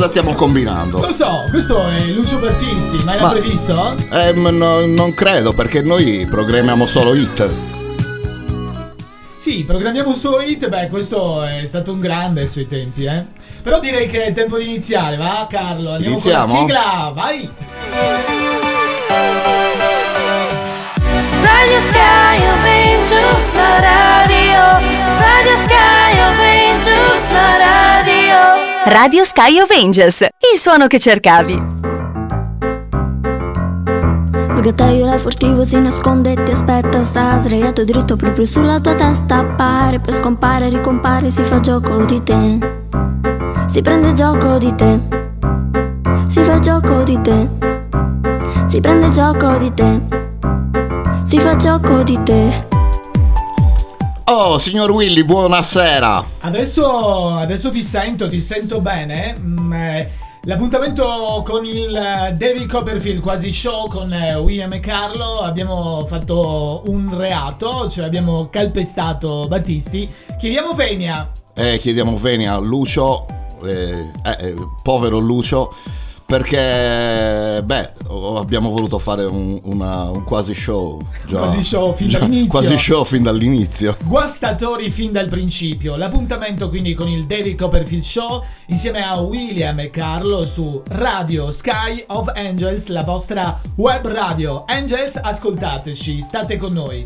Cosa, stiamo combinando? Lo so, questo è Lucio Battisti, ma l'ha Ma- previsto? Eh, m- no- non credo perché noi programmiamo solo hit. Sì, programmiamo solo hit, beh, questo è stato un grande ai suoi tempi, eh. Però direi che è tempo di iniziare, va Carlo? Andiamo con Iniziamo? la sigla, vai! Radio Sky of Angels, la radio. Radio Sky of Angels, la radio. Radio Sky of Angels, il suono che cercavi. Sgattaiola furtivo si nasconde e ti aspetta. Sta sdraiato dritto proprio sulla tua testa. Appare, poi scompare, ricompare Si fa gioco di te. Si prende gioco di te. Si fa gioco di te. Si prende gioco di te. Si fa gioco di te Oh, signor Willy, buonasera. Adesso, adesso ti sento, ti sento bene. Mm, eh, L'appuntamento con il eh, David Copperfield quasi show con eh, William e Carlo abbiamo fatto un reato, cioè abbiamo calpestato Battisti. Chiediamo venia. Eh, chiediamo venia a Lucio, eh, eh, eh, povero Lucio, perché, beh, abbiamo voluto fare un, una- un quasi show. già- Quasi show fin dall'inizio. Quasi show fin dall'inizio. Guastatori fin dal principio. L'appuntamento quindi con il David Copperfield Show insieme a William e Carlo su Radio Sky of Angels, la vostra web radio. Angels, ascoltateci, state con noi.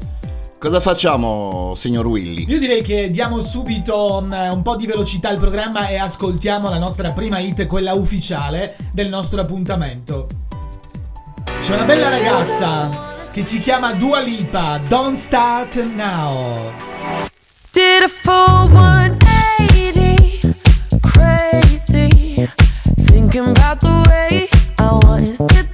Cosa facciamo, signor Willy? Io direi che diamo subito mm, un po' di velocità al programma e ascoltiamo la nostra prima hit, quella ufficiale del nostro appuntamento. C'è una bella ragazza che si chiama Dua Lipa, Don't Start Now. Did a full 180, crazy. Thinking about the way I was. Did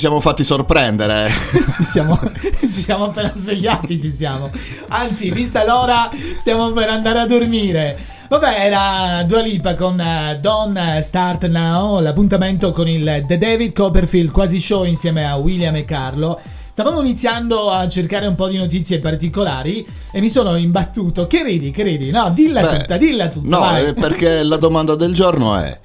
siamo fatti sorprendere. ci, siamo, ci siamo appena svegliati, ci siamo. Anzi, vista l'ora, stiamo per andare a dormire. Vabbè, era Dua Lipa con eh, Don't Start Now, l'appuntamento con il The David Copperfield quasi show insieme a William e Carlo. Stavamo iniziando a cercare un po' di notizie particolari e mi sono imbattuto. Che ridi, che ridi? No, dilla Beh, tutta, dilla tutta. No, eh, perché la domanda del giorno è: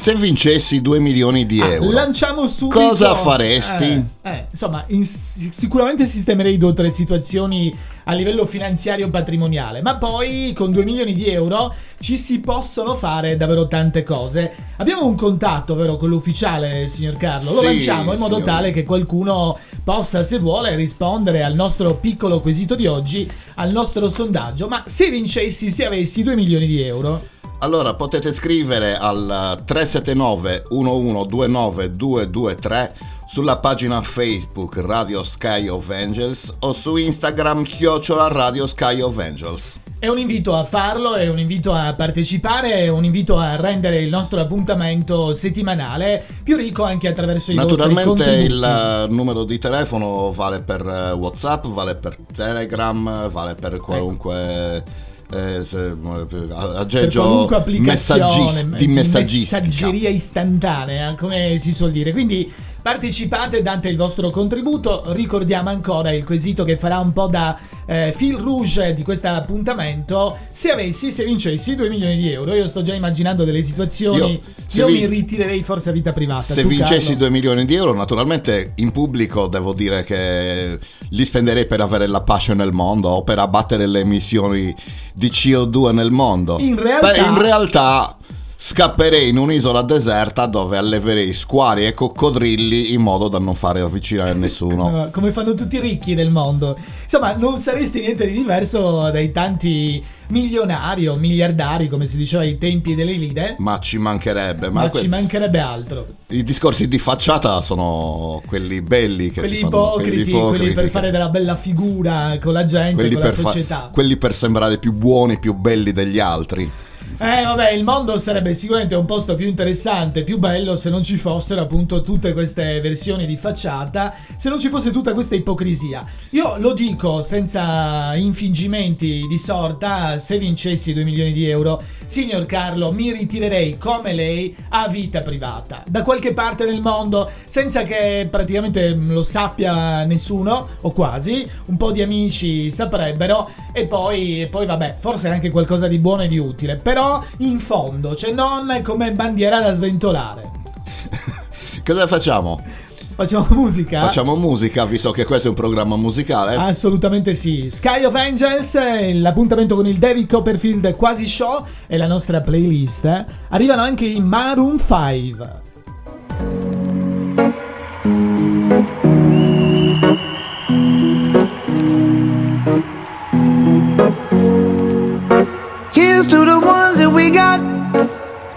se vincessi 2 milioni di Ah, euro, Lanciamo subito. cosa faresti? Eh, eh, insomma, in- sicuramente sistemerei due o tre situazioni a livello finanziario patrimoniale, ma poi con 2 milioni di euro ci si possono fare davvero tante cose. Abbiamo un contatto, vero, con l'ufficiale, signor Carlo? Lo Sì, lanciamo in modo signore. tale che qualcuno possa, se vuole, rispondere al nostro piccolo quesito di oggi, al nostro sondaggio. Ma se vincessi, se avessi 2 milioni di euro? Allora potete scrivere al 379 1129 223 sulla pagina Facebook Radio Sky of Angels o su Instagram chiocciola Radio Sky of Angels. È un invito a farlo, è un invito a partecipare, è un invito a rendere il nostro appuntamento settimanale più ricco anche attraverso i vostri Naturalmente il eh, numero di telefono vale per eh, WhatsApp, vale per Telegram, vale per qualunque eh, se- eh, aggeggio qualunque applicazione messaggis- di messaggistica. messaggeria istantanea, come si suol dire. Quindi partecipate, date il vostro contributo. Ricordiamo ancora il quesito che farà un po' da eh, fil rouge di questo appuntamento. Se avessi, se vincessi 2 milioni di euro, io sto già immaginando delle situazioni. Io, Io, vi- mi ritirerei forse a vita privata. Se Tu, vincessi Carlo? 2 milioni di euro, naturalmente in pubblico devo dire che li spenderei per avere la pace nel mondo o per abbattere le emissioni di CO2 nel mondo. In realtà- Beh, in realtà scapperei in un'isola deserta dove alleverei squali e coccodrilli in modo da non fare avvicinare nessuno. Come fanno tutti i ricchi del mondo. Insomma, non saresti niente di diverso dai tanti milionari o miliardari, come si diceva ai tempi delle lide. Ma ci mancherebbe. Ma, Ma que- ci mancherebbe altro. i discorsi di facciata sono quelli belli che Quelli si fanno, ipocriti, quelli per fare della bella figura con la gente, quelli con la per fa- società. quelli per sembrare più buoni, più belli degli altri. Eh vabbè, il mondo sarebbe sicuramente un posto più interessante, più bello se non ci fossero appunto tutte queste versioni di facciata, se non ci fosse tutta questa ipocrisia. Io lo dico senza infingimenti di sorta, se vincessi 2 milioni di euro, signor Carlo, mi ritirerei come lei a vita privata, da qualche parte del mondo, senza che praticamente lo sappia nessuno, o quasi, un po' di amici saprebbero, e poi, e poi vabbè, forse anche qualcosa di buono e di utile, però in fondo, cioè non come bandiera da sventolare. Cosa facciamo? Facciamo musica? Facciamo musica, visto che questo è un programma musicale. Assolutamente sì. Sky of Angels, eh, l'appuntamento con il David Copperfield quasi show e la nostra playlist. Arrivano anche i Maroon 5.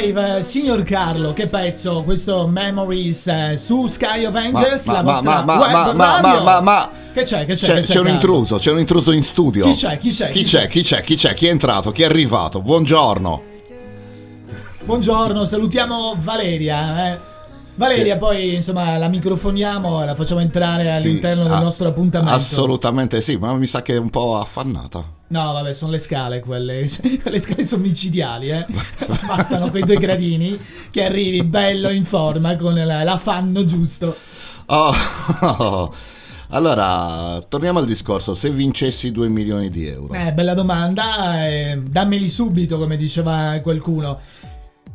Bene. 5, signor Carlo, che pezzo questo Memories eh, su Sky of Angels, Ma- la ma- vostra ma- ma- web ma- ma- ma- ma- Che c'è, che c'è, C'è, che c'è un Carlo? intruso, c'è un intruso in studio. Chi c'è, chi c'è, Chi chi c'è? Chi c'è? Chi c'è? Chi è entrato? Chi è arrivato? Buongiorno. Buongiorno, salutiamo Valeria. eh. Valeria, poi insomma la microfoniamo e la facciamo entrare Sì, all'interno del ah, nostro appuntamento. Assolutamente sì, ma mi sa che è un po' affannata. No, vabbè, sono le scale quelle. le scale sono micidiali, eh. Bastano quei due gradini che arrivi bello in forma con la- l'affanno giusto. Oh, allora, torniamo al discorso. Se vincessi 2 milioni di euro, Eh, bella domanda, eh, dammeli subito, come diceva qualcuno.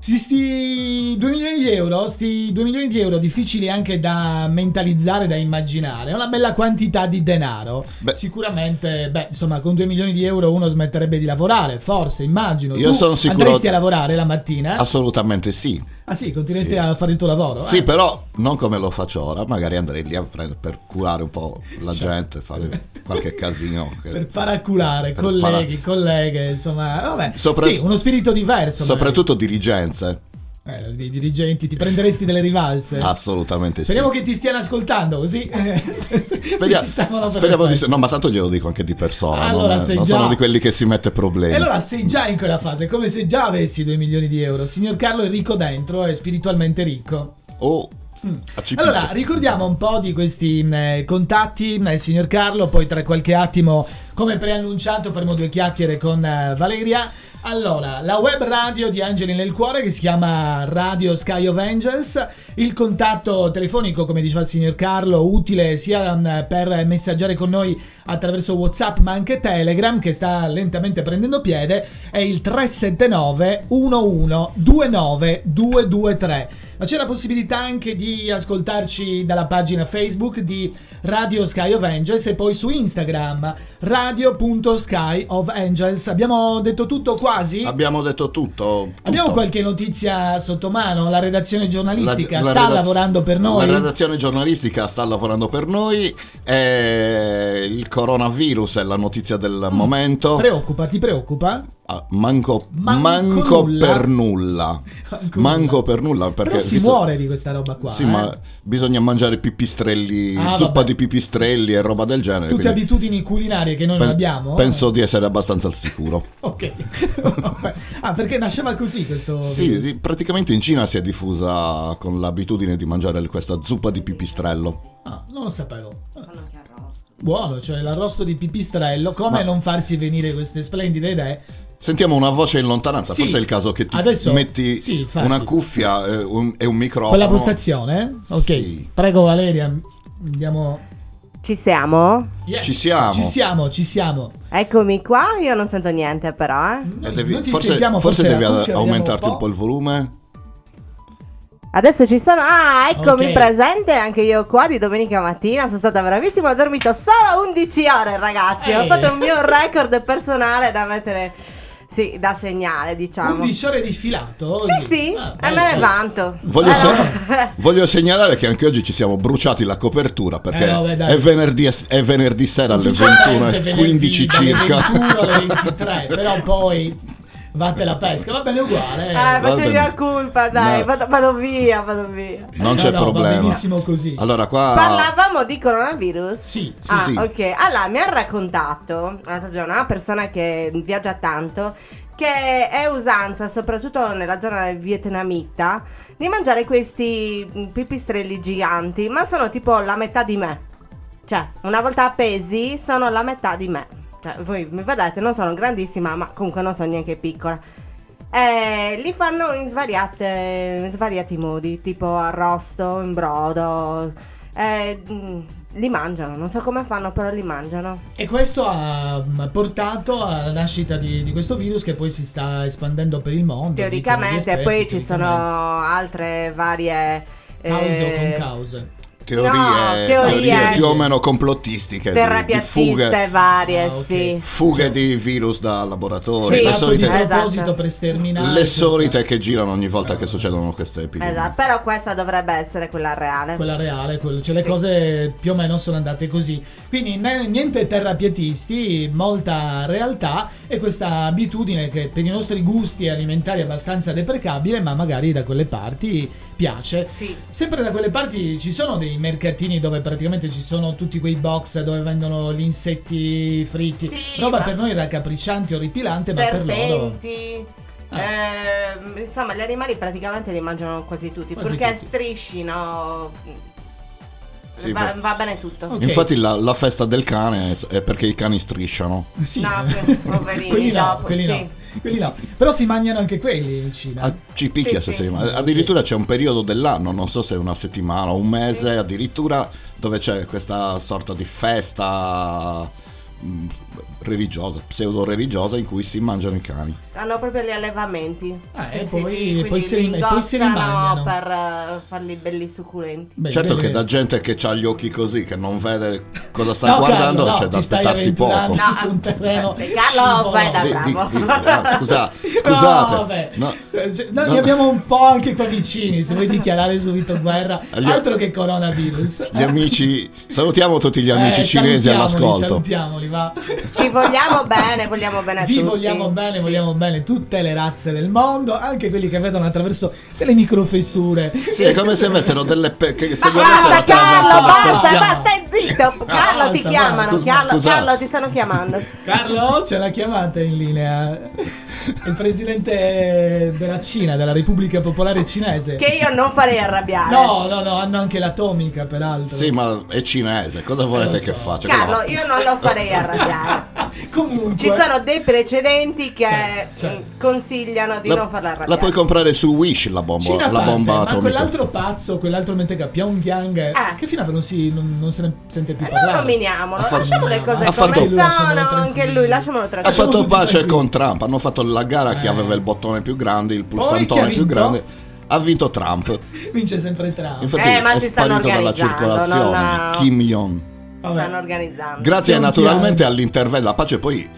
Sì, sti 2 milioni di euro, sti 2 milioni di euro difficili anche da mentalizzare, da immaginare. È una bella quantità di denaro. Beh. Sicuramente, beh, insomma, con 2 milioni di euro uno smetterebbe di lavorare, forse, immagino. Io tu sono sicuro- andresti a lavorare la mattina? assolutamente sì. Ah sì, continueresti Sì. a fare il tuo lavoro? Sì, eh? però non come lo faccio ora, magari andrei lì a prendere per curare un po' la gente, fare qualche casino. che- Per paraculare, Per colleghi, colleghe, insomma, vabbè. Sopra- sì, uno spirito diverso. magari. Soprattutto dirigenze. Eh, i dirigenti, ti prenderesti delle rivalse? Assolutamente sì. Speriamo che ti stiano ascoltando così. eh, Speria- per speriamo le di. No, ma tanto glielo dico anche di persona. Allora, non, non già- sono di quelli che si mette problemi. E allora sei già in quella fase, come se già avessi 2 milioni di euro. Signor Carlo è ricco dentro, è spiritualmente ricco. Oh. Mm. Allora, ricordiamo un po' di questi mh, contatti, mh, signor Carlo, poi tra qualche attimo, come preannunciato, faremo due chiacchiere con eh, Valeria. Allora, la web radio di Angeli nel Cuore che si chiama Radio Sky of Angels, il contatto telefonico, come diceva il signor Carlo, utile sia mh, per messaggiare con noi attraverso WhatsApp ma anche Telegram che sta lentamente prendendo piede, è il 379 11 29 223. Ma c'è la possibilità anche di ascoltarci dalla pagina Facebook di Radio Sky of Angels e poi su Instagram radio.sky of Angels. Abbiamo detto tutto quasi? Abbiamo detto tutto. tutto. Abbiamo qualche notizia sotto mano? La redazione giornalistica La- la sta redaz- lavorando per noi? La redazione giornalistica sta lavorando per noi. e il coronavirus è la notizia del momento. Preoccupa, ti preoccupa? Ah, manco, Manco manco nulla. per nulla. Manco Manco per nulla. Perché Però si visto- muore di questa roba qua. Sì, eh. ma bisogna mangiare pipistrelli, Ah, zuppa vabbè. di pipistrelli e roba del genere. Tutte quindi abitudini culinarie che noi pen- non abbiamo? Penso di essere abbastanza al sicuro. Ok. ah, perché nasceva così questo Sì, sì, praticamente in Cina si è diffusa con l'abitudine di mangiare questa zuppa di pipistrello. Ah, non lo sapevo. Buono, cioè l'arrosto di pipistrello. Come Ma- non farsi venire queste splendide idee? Sentiamo una voce in lontananza, Sì. forse è il caso che ti Adesso- metti sì, una cuffia eh, un- e un microfono. Con la postazione? Ok. Sì. Prego Valeria, andiamo. Ci siamo? Yes, Ci siamo. Ci siamo, ci siamo. Eccomi qua, io non sento niente però, eh. E Noi- devi- noi ti forse sentiamo, forse forse devi cuffia, aumentarti un un po'. po' il volume. Adesso ci sono. Ah, eccomi Ok. presente anche io qua di domenica mattina. Sono stata bravissima, ho dormito solo 11 ore, ragazzi. Ho Ehi. fatto un mio record personale da mettere sì, da segnale, diciamo. 11 ore di filato? Sì, sì, Ah, e me ne vanto. Voglio, Eh, se- voglio segnalare che anche oggi ci siamo bruciati la copertura perché Eh, vabbè, è, venerdì, è venerdì sera alle Ufficialmente 21.15 venerdì, dalle circa. 21 alle 23, però poi vatte la pesca, va bene uguale. Eh, Va faccio bene. mia colpa, dai, No. vado, vado via, vado via. Non No, c'è no, Va problema. benissimo così. Allora qua Parlavamo di coronavirus? Sì, sì, ah, sì. ok. Allora, mi ha raccontato l'altro giorno una persona che viaggia tanto che è usanza, soprattutto nella zona vietnamita, di mangiare questi mm, pipistrelli giganti, ma sono tipo la metà di me. Cioè, una volta appesi sono la metà di me. Cioè, voi mi vedete, non sono grandissima, ma comunque non sono neanche piccola. Eh, li fanno in, svariate, in svariati modi, tipo arrosto, in brodo. eh, mm, li mangiano, non so come fanno, però li mangiano. E questo ha mm, portato alla nascita di, di questo virus che poi si sta espandendo per il mondo. Teoricamente, esperti, poi ci sono teoricamente. altre varie. Cause o eh, con cause. Teorie, No, teorie. teorie più o meno complottistiche. di Terapiattiste fughe, varie, Ah, ok. sì. fughe di virus da laboratorio. Sì. le di solite, Esatto. proposito per sterminare. le solite che girano ogni volta che succedono queste epidemie. Esatto, però questa dovrebbe essere quella reale. Quella reale, quello- cioè le Sì. cose più o meno sono andate così. Quindi niente terrapiatisti, molta realtà e questa abitudine che per i nostri gusti alimentari è abbastanza deprecabile, ma magari da quelle parti piace. Sì. Sempre da quelle parti ci sono dei mercatini dove praticamente ci sono tutti quei box dove vendono gli insetti fritti. Sì, Roba per noi raccapricciante, orripilante, ma per loro... Serpenti. Ehm, insomma, gli animali praticamente li mangiano quasi tutti. Quasi perché tutti. striscino. Sì, va, va bene tutto. Ok. Infatti la, la festa del cane è perché i cani strisciano. Sì. No, poverini, quelli no, dopo, quelli sì. no, quelli no. Però si mangiano anche quelli in Cina. Ah, ci picchia Sì, se sì. si Addirittura c'è un periodo dell'anno, non so se è una settimana o un mese, addirittura dove c'è questa sorta di festa mh, religiosa, pseudo religiosa in cui si mangiano i cani. Hanno proprio gli allevamenti. Ah, Sì, e sì, poi- quindi poi se li- poi se li indossano mangiano. per eh, farli belli succulenti. Beh, certo bene, che da gente che ha gli occhi così, che non vede cosa sta No, guardando, Carlo, no, c'è da aspettarsi poco. No, su un terreno eh, Carlo, vai da- Di- di- bravo. di- ah, scusa- No, scusate, vabbè. no, Eh, cioè, Noi no. li abbiamo un po' anche qua vicini. Se vuoi dichiarare subito guerra, Gli- altro che coronavirus. gli amici, salutiamo tutti gli Eh, amici cinesi salutiamoli, all'ascolto. Salutiamoli, va. Ci vogliamo bene, vogliamo bene a Vi tutti. vogliamo bene, Sì. vogliamo bene tutte le razze del mondo, anche quelli che vedono attraverso delle microfessure. Sì, è come se avessero delle pe- che se Ma guardate basta Carlo, basta, stai zitto. Carlo ti basta, chiamano. Carlo, Carlo ti stanno chiamando. Carlo, c'è la chiamata in linea. Il presidente della Cina, della Repubblica Popolare Cinese. Che io non farei arrabbiare. No, no, no, hanno anche l'atomica, peraltro. Sì, ma è cinese, cosa volete lo so. che faccia? Carlo, io non lo farei arrabbiare. Comunque. Ci sono dei precedenti che C'è, c'è. mm, consigliano di la, non farla la arrabbiare. puoi comprare su Wish la bomba, la parte, bomba ma atomica. quell'altro pazzo, quell'altro mentre Pyongyang, eh, Ah. che fino a non, si, non, non se ne sente più Eh, parlare. non nominiamolo, Ha fatto- lasciamo le cose Ha fatto- come Lui lasciamolo sono. Anche lui, lasciamolo ha tranquillo. Siamo fatto pace tranquilli. con Trump, hanno fatto la gara chi Eh. aveva il bottone più grande, il chi ha pulsantone più grande. Ha vinto Trump. Vince sempre Trump. Infatti Eh, ma è si stanno sparito dalla organizzando, circolazione. non- Kim Jong. Vabbè. Stanno organizzando. Grazie Pian naturalmente all'intervento. La pace poi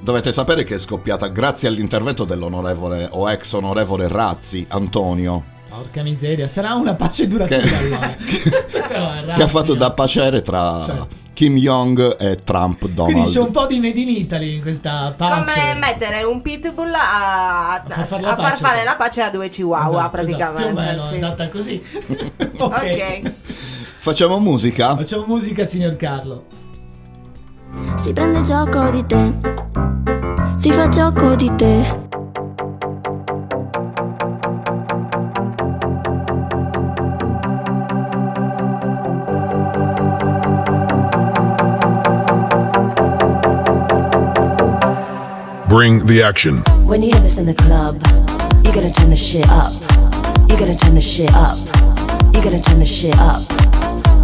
dovete sapere che è scoppiata grazie all'intervento dell'onorevole o ex onorevole Razzi Antonio. Porca miseria, sarà una pace duratura Che- allora. Però, che ha fatto no. da pacere tra Cioè. Kim Jong e Trump Donald. Quindi c'è un po' di Made in Italy in questa pace. Come mettere un pitbull a, a, far fare a la far pace. fare la pace a due chihuahua Esatto, praticamente. esatto, più o meno sì. è andata così. ok. Ok. Facciamo musica? Facciamo musica, signor Carlo. Si prende gioco di te, si fa gioco di te. Bring the action. When you hear this in the club, you gotta turn the shit up. You gotta turn the shit up. You gotta turn the shit up.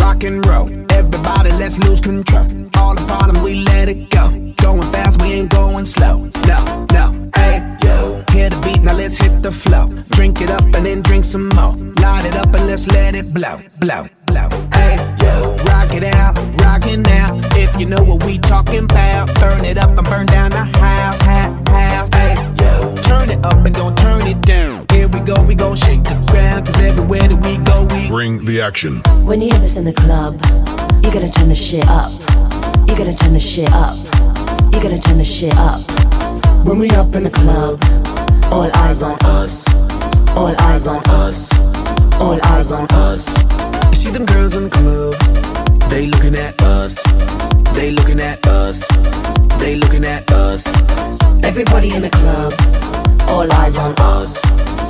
Rock and roll, everybody let's lose control. All the bottom, we let it go. Going fast, we ain't going slow. No, no, hey, yo. Hear the beat, now let's hit the flow. Drink it up and then drink some more. Light it up and let's let it blow, blow, blow. Hey, yo. Rock it out, rock it now. If you know what we talking about, burn it up and burn down the house, house, house. Hey, yo. Turn it up and don't turn it down. Here we go, we gon' shake the ground. Cause everywhere that we go, we Bring the action. When you hear this in the club, you gotta turn the shit up. You gotta turn the shit up. You gotta turn the shit up. When we up in the club, all eyes on us. All eyes on us. All eyes on us. You see them girls in the club, they looking at us. They looking at us. They looking at us. Everybody in the club, all eyes on us.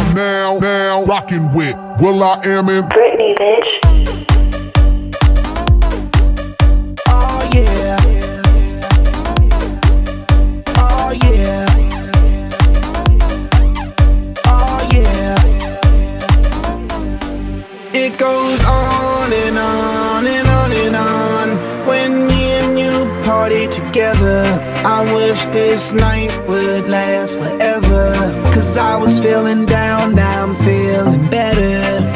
You are now, now rocking with Will I Am in Britney, bitch. Oh yeah. Oh yeah. Oh yeah. It goes on I wish this night would last forever. Cause I was feeling down, now I'm feeling better.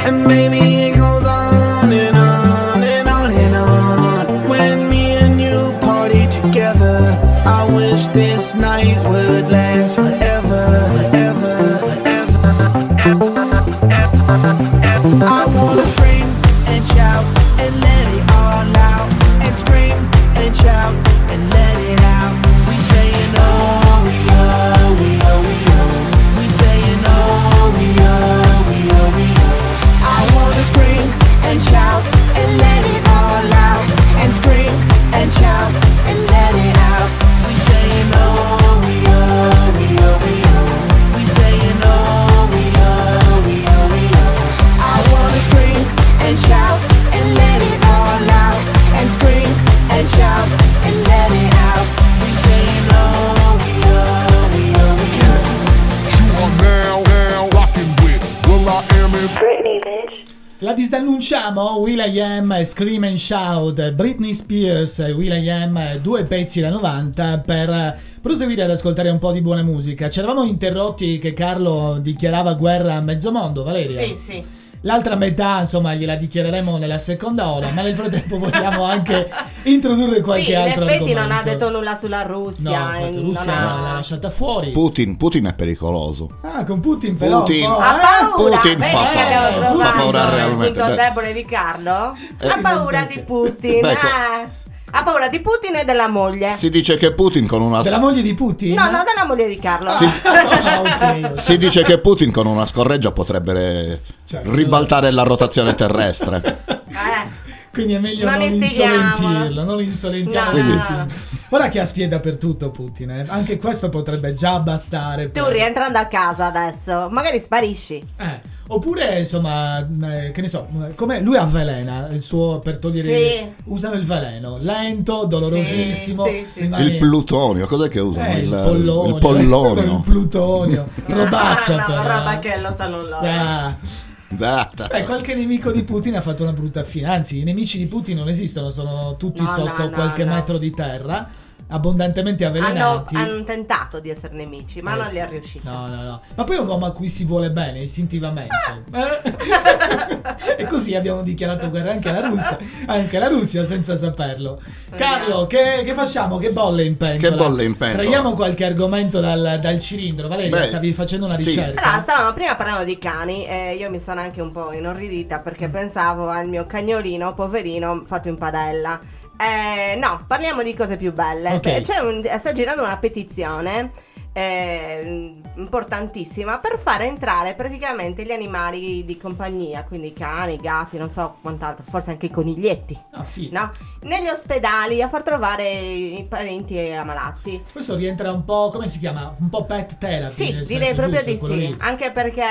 And maybe it goes on and on and on and on. When me and you party together, I wish this night would last La disannunciamo, Will.i.am, Scream and Shout, Britney Spears, Will.i.am, due pezzi da 90 per proseguire ad ascoltare un po' di buona musica. Ci eravamo interrotti che Carlo dichiarava guerra a mezzo mondo, Valeria? Sì, sì. L'altra metà, insomma, gliela dichiareremo nella seconda ora, ma nel frattempo vogliamo anche introdurre qualche Sì, in altro effetti argomento. non ha detto nulla sulla Russia. No, infatti, eh, Russia non ha- l'ha lasciata fuori. Putin, Putin è pericoloso. ah, con Putin però Putin. po', Ha eh? paura, Putin fa paura. Fa paura il realmente. Beh. debole di Carlo? Eh, ha paura senti. di Putin. Beh, eh. Ha paura di Putin e della moglie. Si dice che Putin con una Della moglie di Putin? No, no, della moglie di Carlo. Sì. Ah, ok. Si dice che Putin con una scorreggia potrebbe Cioè, ribaltare la rotazione terrestre. Eh. Quindi è meglio Non non, insolentirlo, non insolentiamo No, Quindi- no, no. Ora che ha spie dappertutto Putin, eh. anche questo potrebbe già bastare. Tu per- rientrando a casa adesso, magari sparisci. Eh, Oppure, insomma, eh, che ne so, come lui avvelena il suo per togliere. Sì. Usano il veleno, lento, dolorosissimo. Sì, sì, sì. rimane- Il plutonio, cos'è che usano? Eh, il, il pollonio. il pollonio. il plutonio. Robaccia no, però. roba che lo sanno loro. Ah. Data. Beh, qualche nemico di Putin ha fatto una brutta fine. Anzi, i nemici di Putin non esistono, sono tutti No, sotto no, no, qualche no. metro di terra, abbondantemente Hanno, avvelenati. hanno tentato di essere nemici, ma Eh, non sì. gli è riuscito. No, no, no. Ma poi è un uomo a cui si vuole bene istintivamente. Eh? e così abbiamo dichiarato guerra anche alla Russia, anche alla Russia senza saperlo. Carlo, che, che facciamo? Che bolle in pentola? Che bolle in pentola? Traiamo qualche argomento dal, dal cilindro. Valeria, Beh, stavi facendo una sì. ricerca. Allora, stavamo prima parlando di cani e io mi sono anche un po' inorridita Mm. perché pensavo al mio cagnolino, poverino, fatto in padella. Eh, no, parliamo di cose più belle. Ok. C'è un- sta girando una petizione eh, importantissima per far entrare praticamente gli animali di compagnia, quindi i cani, i gatti, non so quant'altro, forse anche i coniglietti, Ah, sì. no? Negli ospedali a far trovare i parenti ammalati. Questo rientra un po', come si chiama? Un po' pet therapy. Sì, direi senso proprio giusto, di sì, lì. anche perché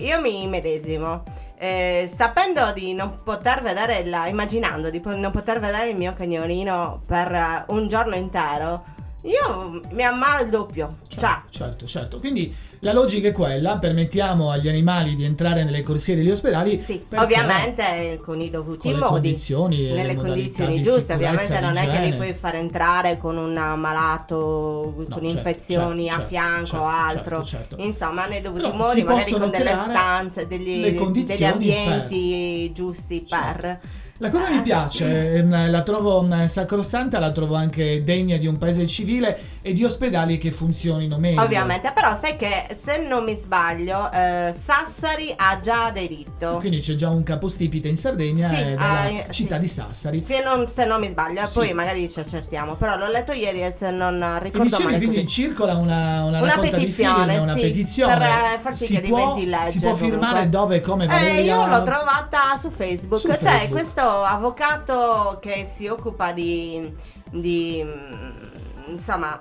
io mi medesimo. Eh, sapendo di non poter vedere la, immaginando di non poter vedere il mio cagnolino per eh, un giorno intero, io mi ammalo il doppio. Cioè, Certo, certo. Quindi la logica è quella, permettiamo agli animali di entrare nelle corsie degli ospedali. sì, ovviamente con i dovuti con modi. condizioni le nelle condizioni di giuste, ovviamente non è che li puoi far entrare con un malato con certo, infezioni certo, a fianco certo, o altro. certo, certo. Insomma, nei dovuti Però modi, magari con delle stanze, degli, degli ambienti giusti Certo. per. La cosa mi piace, ehm, la trovo mm, sacrosanta, la trovo anche degna di un paese civile e di ospedali che funzionino meglio. Ovviamente, però sai che se non mi sbaglio, eh, Sassari ha già aderito. Quindi c'è già un capostipite in Sardegna Sì, e della ah, eh, città sì. di Sassari. Se non, se non mi sbaglio, eh, Sì. poi magari ci accertiamo. Però l'ho letto ieri e se non E ricordo dicevi male quindi circola una, una, Una petizione, di firme, una sì, petizione. per, eh, far sì si che può, diventi legge, Si può comunque. firmare dove e come Eh, Valeria? io l'ho trovata su Facebook. Su C'è Facebook. questo avvocato che si occupa di. di mm, insomma.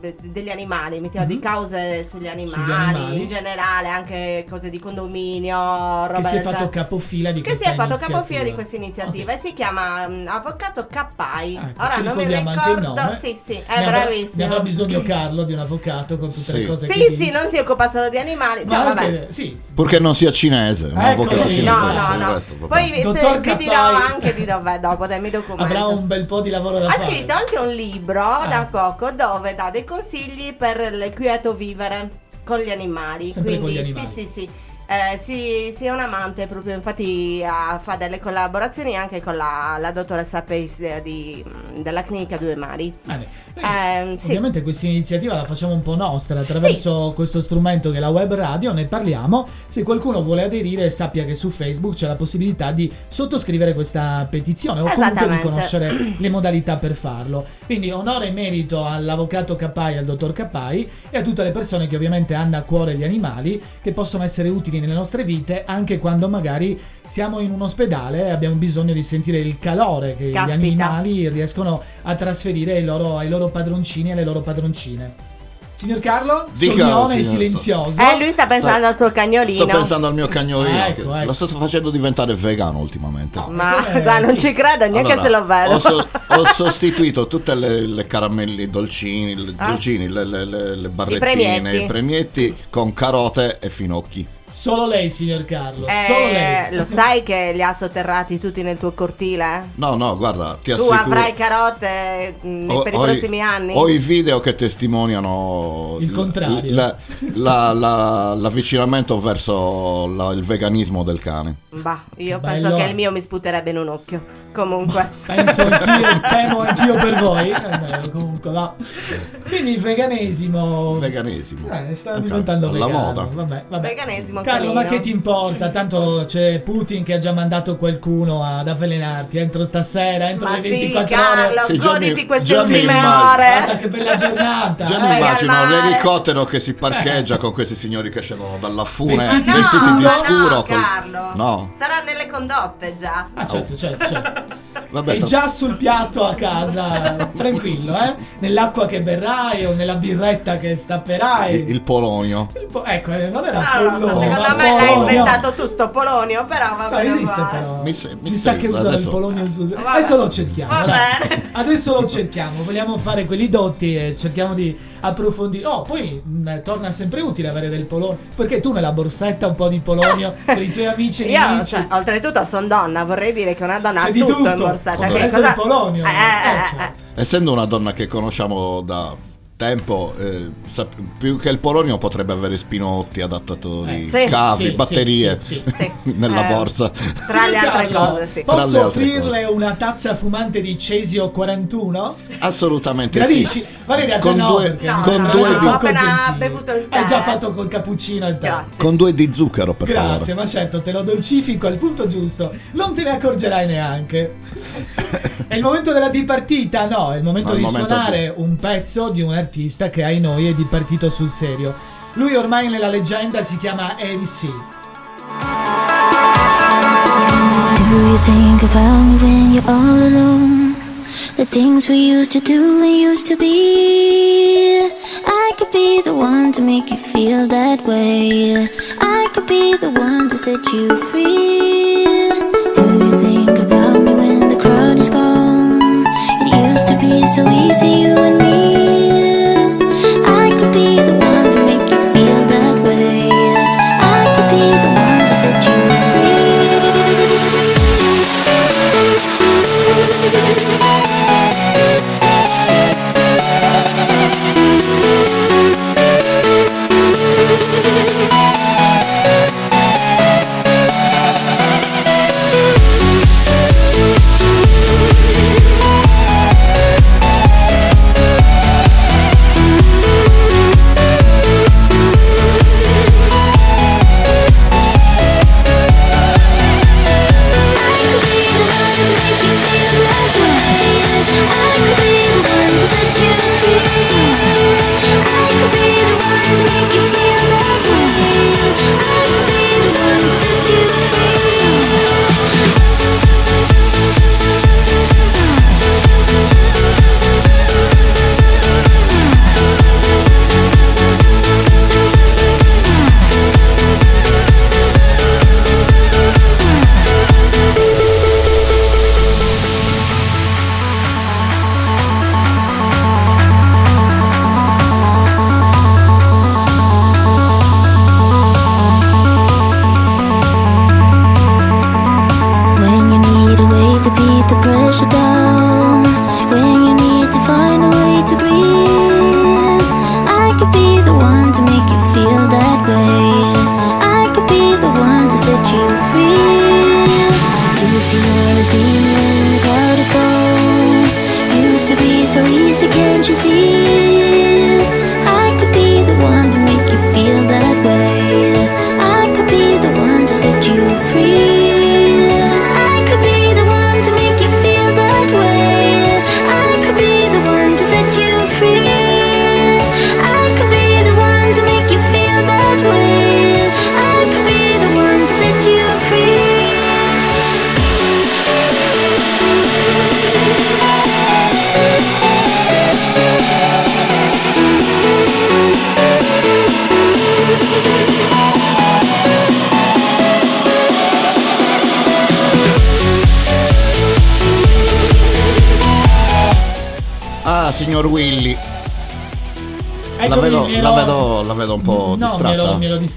De- degli animali, mettiamo di Mhm. cause sugli animali, animali. in generale, anche cose di condominio, roba Che si è fatto genere. capofila di che questa si è fatto iniziativa. capofila di questa iniziativa e si chiama mm, Avvocato Cappai. Ecco, Ora non mi ricordiamo anche il ricordo. nome. Sì, sì, Ne è avrà- bravissimo. Ne avrà bisogno Carlo di un avvocato con tutte le Sì. cose che Sì, sì, non si occupa solo di animali. Ma Cioè, vabbè. sì, Purché non sia cinese, un Ecco avvocato lì. cinese. No, no, no. resto. Poi vi, Dottor se- vi dirò anche di dov'è dopo, dai, mi documento. avrà un bel po' di lavoro da Ha fare. scritto anche un libro Ah. da poco dove dà dei consigli per il quieto vivere con gli animali. Sempre con Quindi gli animali. sì, sì, sì. Eh, sì, sì, è un amante proprio, infatti ha- fa delle collaborazioni anche con la, la dottoressa Pace di- della clinica Due Mari. Ehm, sì. Ovviamente questa iniziativa la facciamo un po' nostra attraverso questo strumento che è la web radio, ne parliamo. Se qualcuno vuole aderire sappia che su Facebook c'è la possibilità di sottoscrivere questa petizione o comunque di conoscere le modalità per farlo. Quindi onore e merito all'avvocato Capai, al dottor Capai e a tutte le persone che ovviamente hanno a cuore gli animali che possono essere utili nelle nostre vite anche quando magari siamo in un ospedale e abbiamo bisogno di sentire il calore che Caspita. gli animali riescono a trasferire ai loro, ai loro padroncini e alle loro padroncine. Signor Carlo, Dica, sornione e signor- silenzioso. Eh, lui sta pensando al suo cagnolino. Sto pensando al mio cagnolino. Ecco, che ecco. Lo sto facendo diventare vegano ultimamente. No, Ma come- guarda, non sì. ci credo neanche Allora, se lo vedo. Ho, so- ho sostituito tutte le, le caramelli dolcini, le, Ah. dolcini, le, le- le- le barrettine, premietti. i premietti con carote e finocchi. Solo lei, signor Carlo, Eh, solo lei. Lo sai che li ha sotterrati tutti nel tuo cortile? No, no, guarda, ti Tu assicuro. avrai carote mh, ho- per i prossimi anni? Ho i video che testimoniano Il contrario. l- la- la- l'avvicinamento verso la- il veganismo del cane. Bah, io Bello, penso che il mio mi sputerebbe in un occhio. Comunque. Penso anch'io, temo anch'io per voi. Eh, comunque va. Quindi il veganesimo. Veganesimo. Eh, sta Ok, diventando alla vegano. moda. Vabbè, vabbè. Veganesimo Carlo, ma che ti importa? Tanto c'è Putin che ha già mandato qualcuno ad avvelenarti entro stasera, entro Ma le sì, 24 Carlo, ore. Sì, goditi queste già mi ultime immagino. Guarda ore. che bella giornata. Già eh. mi immagino l'elicottero che si parcheggia con questi signori che scendono dalla fune Vestiti Ma vestiti no, di ma scuro. no, col- Carlo. No, Sarà nelle condotte già. Ah, certo, certo, certo. vabbè, E già sul piatto a casa, tranquillo, eh? Nell'acqua che berrai o nella birretta che stapperai. il, il polonio. Il po- ecco, eh, non era Ah, pollo, secondo me l'hai inventato tu sto polonio, però va No, bene. esiste però. Mi se- mi Mi sa che usano adesso- il polonio. Vabbè. Adesso lo cerchiamo. Va dai. bene. Adesso lo cerchiamo. Vogliamo fare quelli dotti e cerchiamo di approfondire. Oh, poi mh, torna sempre utile avere del polonio. Perché tu nella borsetta un po' di polonio per i tuoi amici e Io, cioè, oltretutto, sono donna. Vorrei dire che una donna ha di tutto, in tutto. borsetta. Cosa- polonio. Eh, eh, Eh, eh. Essendo una donna che conosciamo da tempo, eh, più che il polonio potrebbe avere spinotti, adattatori, Eh, sì. scavi, Sì, batterie sì, sì, sì. nella Eh, borsa. Tra le altre Carlo, cose, sì. Posso altre offrirle una tazza fumante di Cesio 41? Assolutamente Gradisci? sì. Valeria, te Con no, due- No, con sembra due un di- po' appena gentile. bevuto il tè. Hai già fatto col cappuccino il tè. Grazie. Con due di zucchero, per Grazie, favore. ma certo, te lo dolcifico al punto giusto. Non te ne accorgerai neanche. È il momento della dipartita? No, è il momento No, il di momento suonare un pezzo di un, ar- artista che ai noi è di partito sul serio. Lui ormai nella leggenda si chiama ABC. Do you think about me when you're all alone? The things we used to do and used to be. I could be the one to make you feel that way. I could be the one to set you free. Do you think about me when the crowd is gone? It used to be so easy, you and me.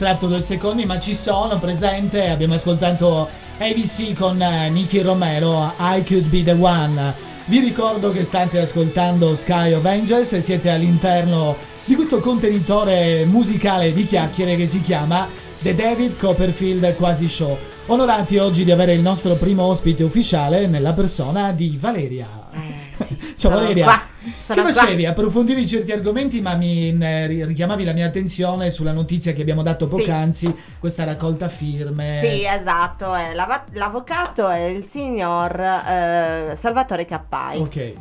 Distratto due secondi, ma ci sono presente. Abbiamo ascoltato ABC con eh, Nicky Romero, I Could Be the One. Vi ricordo che state ascoltando Sky of Angels e siete all'interno di questo contenitore musicale di chiacchiere che si chiama The David Copperfield Quasi Show. Onorati oggi di avere il nostro primo ospite ufficiale nella persona di Valeria. Ciao Eh, sono Valeria. qua, sono che qua. facevi? Approfondivi certi argomenti, ma mi eh, ri- richiamavi la mia attenzione sulla notizia che abbiamo dato Sì. poc'anzi, questa raccolta firme. Sì, esatto, è l'ava- l'avvocato è il signor eh, Salvatore Cappai. Ok.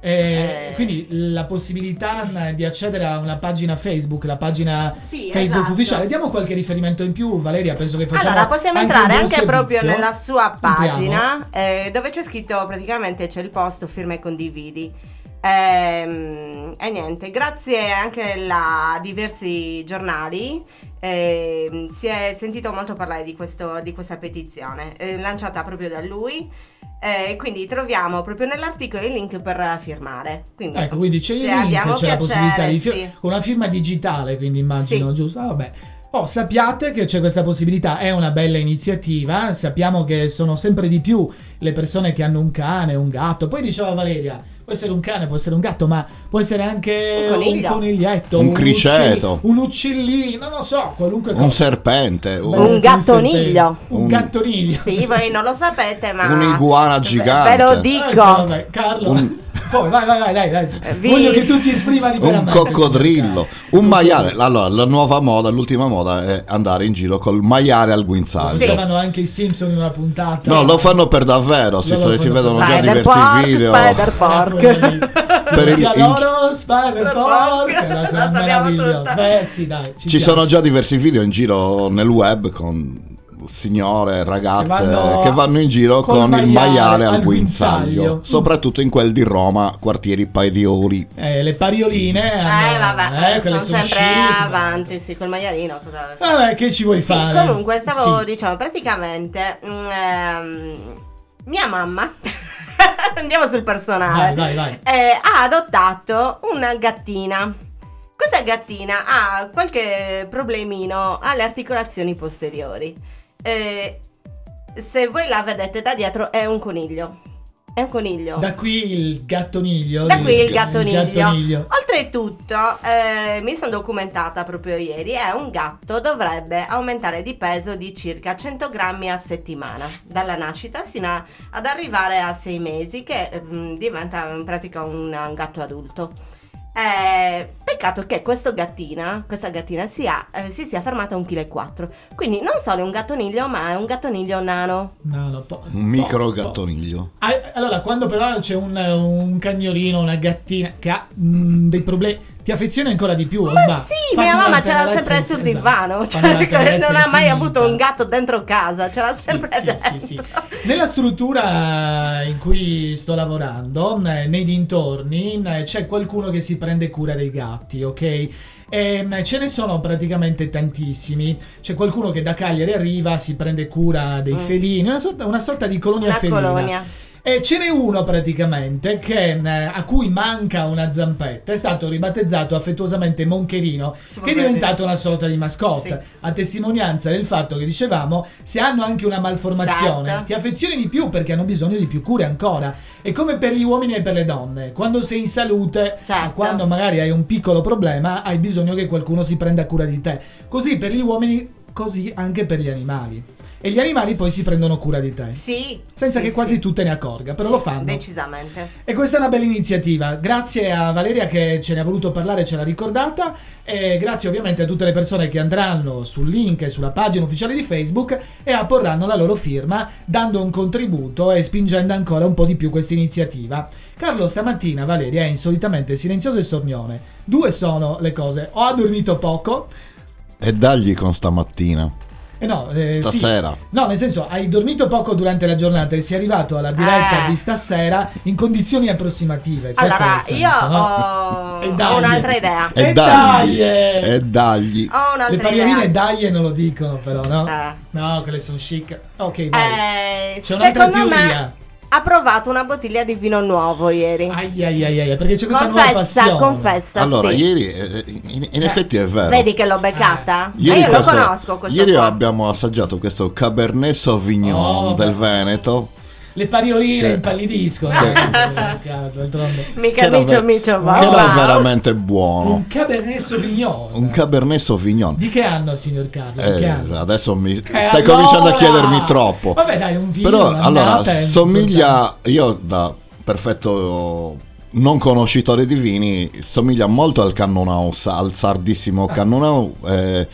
Eh, Quindi la possibilità mh, di accedere a una pagina Facebook, la pagina Sì, Facebook esatto. ufficiale. Diamo qualche riferimento in più, Valeria. Penso che facciamo. Allora, possiamo anche entrare anche buon proprio servizio. nella sua pagina eh, dove c'è scritto praticamente c'è il post firma e condividi. Ehm, e niente, grazie anche a diversi giornali ehm, si è sentito molto parlare di, questo- di questa petizione eh, lanciata proprio da lui. E quindi troviamo proprio nell'articolo il link per firmare. Quindi, Ecco, quindi c'è il link, c'è la piacere, possibilità di fir- sì. con una firma digitale, quindi immagino, Sì. giusto? Ah, vabbè. Oh, sappiate che c'è questa possibilità, è una bella iniziativa, sappiamo che sono sempre di più le persone che hanno un cane, un gatto. Poi diceva Valeria, può essere un cane, può essere un gatto, ma può essere anche Un coniglio. coniglietto, Un criceto. uccelli- un uccellino, non lo so, qualunque cosa. Un serpente, un, Un gattoniglio. Un, Un- gattoniglio. Sì, voi non lo sapete, ma un'iguana gigante. Ve lo Eh, sì, dico. vabbè, Carlo. Un- Poi vai, vai, vai, dai, dai. Eh, vi- Voglio che tu ti esprima Un liberamente. coccodrillo, signor un maiale. Allora, la nuova moda, l'ultima moda è andare in giro col maiale al guinzaglio. Facevano anche i Simpson in una puntata. No, lo fanno per davvero, si, lo si vedono già diversi Pork, video. Spider Pork. Per il- in- loro, Spider Pork. Beh, sì, dai. Ci, Ci sono già diversi video in giro nel web con signore, ragazze Che vanno- che vanno in giro con il maiale al al guinzaglio, guinzaglio. soprattutto in quel di Roma, quartieri Parioli. Eh, le parioline. Eh, hanno- vabbè, eh, quelle sono sono sempre chic. avanti, sì, col maialino. Cosa... Vabbè, che ci vuoi Sì, fare? comunque stavo Sì. diciamo praticamente mm, ehm, mia mamma andiamo sul personale Vai, vai, vai. eh, ha adottato una gattina questa gattina ha qualche problemino alle articolazioni posteriori Eh, se voi la vedete da dietro è un coniglio è un coniglio Da qui il gattoniglio. da qui il gattoniglio. gattoniglio. Oltretutto, eh, mi sono documentata proprio ieri, è un gatto dovrebbe aumentare di peso di circa 100 grammi a settimana, dalla nascita sino a- ad arrivare a 6 mesi, che mm, diventa in pratica un, un gatto adulto. Eh, peccato che questo gattina, questa gattina sia, eh, si sia fermata a 1,4 kg. Quindi non solo è un gattoniglio, ma è un gattoniglio nano. No, no, po- Un micro po- po- gattoniglio. Ah, Allora, quando però c'è un, un cagnolino, una gattina che ha mm, dei problemi, ti affezioni ancora di più. Ma sbagli? sì, Fanno mia mamma ce l'ha sempre sul esatto. divano. Una Cioè, non ha mai avuto un gatto dentro casa, ce l'ha sempre sì, dentro. sì, sì. Nella struttura in cui sto lavorando, eh, nei dintorni, eh, c'è qualcuno che si prende cura dei gatti, ok? E mm, ce ne sono praticamente tantissimi. C'è qualcuno che da Cagliari arriva, si prende cura dei Mm. felini, una sorta, una sorta di colonia Una felina. colonia. E ce n'è uno praticamente che, eh, a cui manca una zampetta, è stato ribattezzato affettuosamente Moncherino, può che è diventato una sorta di mascotte, Sì. a testimonianza del fatto che dicevamo, se hanno anche una malformazione, Certo. ti affezioni di più perché hanno bisogno di più cure ancora. È come per gli uomini e per le donne, quando sei in salute, Certo. quando magari hai un piccolo problema, hai bisogno che qualcuno si prenda cura di te. Così per gli uomini, così anche per gli animali. E gli animali poi si prendono cura di te. Sì. Senza sì, che quasi sì. tu te ne accorga, però Sì, lo fanno. Decisamente. E questa è una bella iniziativa. Grazie a Valeria che ce ne ha voluto parlare, ce l'ha ricordata. E grazie ovviamente a tutte le persone che andranno sul link e sulla pagina ufficiale di Facebook e apporranno la loro firma, dando un contributo e spingendo ancora un po' di più questa iniziativa. Carlo, stamattina Valeria è insolitamente silenzioso e sornione. Due sono le cose: o ha dormito poco, E dagli con stamattina. E no, eh, sì. Stasera. No, nel senso, hai dormito poco durante la giornata e sei arrivato alla diretta Eh. di stasera in condizioni approssimative. Allora, senso, io no? ho, ho un'altra idea. E E dagli. dai, eh. E dagli. Ho un'altra Le idea. dai non lo dicono però, no? Eh. No, quelle sono chic. Ok, vai. Eh, C'è un'altra teoria. me ha provato una bottiglia di vino nuovo ieri. Ai ai ai ai, perché c'è questa nuova confessa, passione. confessa. Allora, sì. ieri, eh, in, in effetti è vero. Vedi che l'ho beccata? Eh. Ma Ieri io questo- lo conosco questo Ieri qua. abbiamo assaggiato questo Cabernet Sauvignon Oh, del beh. Veneto. Le parioline impallidiscono. Eh. Mica micio micio, che era veramente buono. Un Cabernet Sauvignon. Un Cabernet Sauvignon. Di che anno, signor Carlo? Di Eh, che anno? adesso mi Eh, stai allora! cominciando a chiedermi troppo. Vabbè, dai, un vino. Però allora somiglia io da perfetto non conoscitore di vini somiglia molto al Cannonau, al sardissimo Ah. Cannonau eh,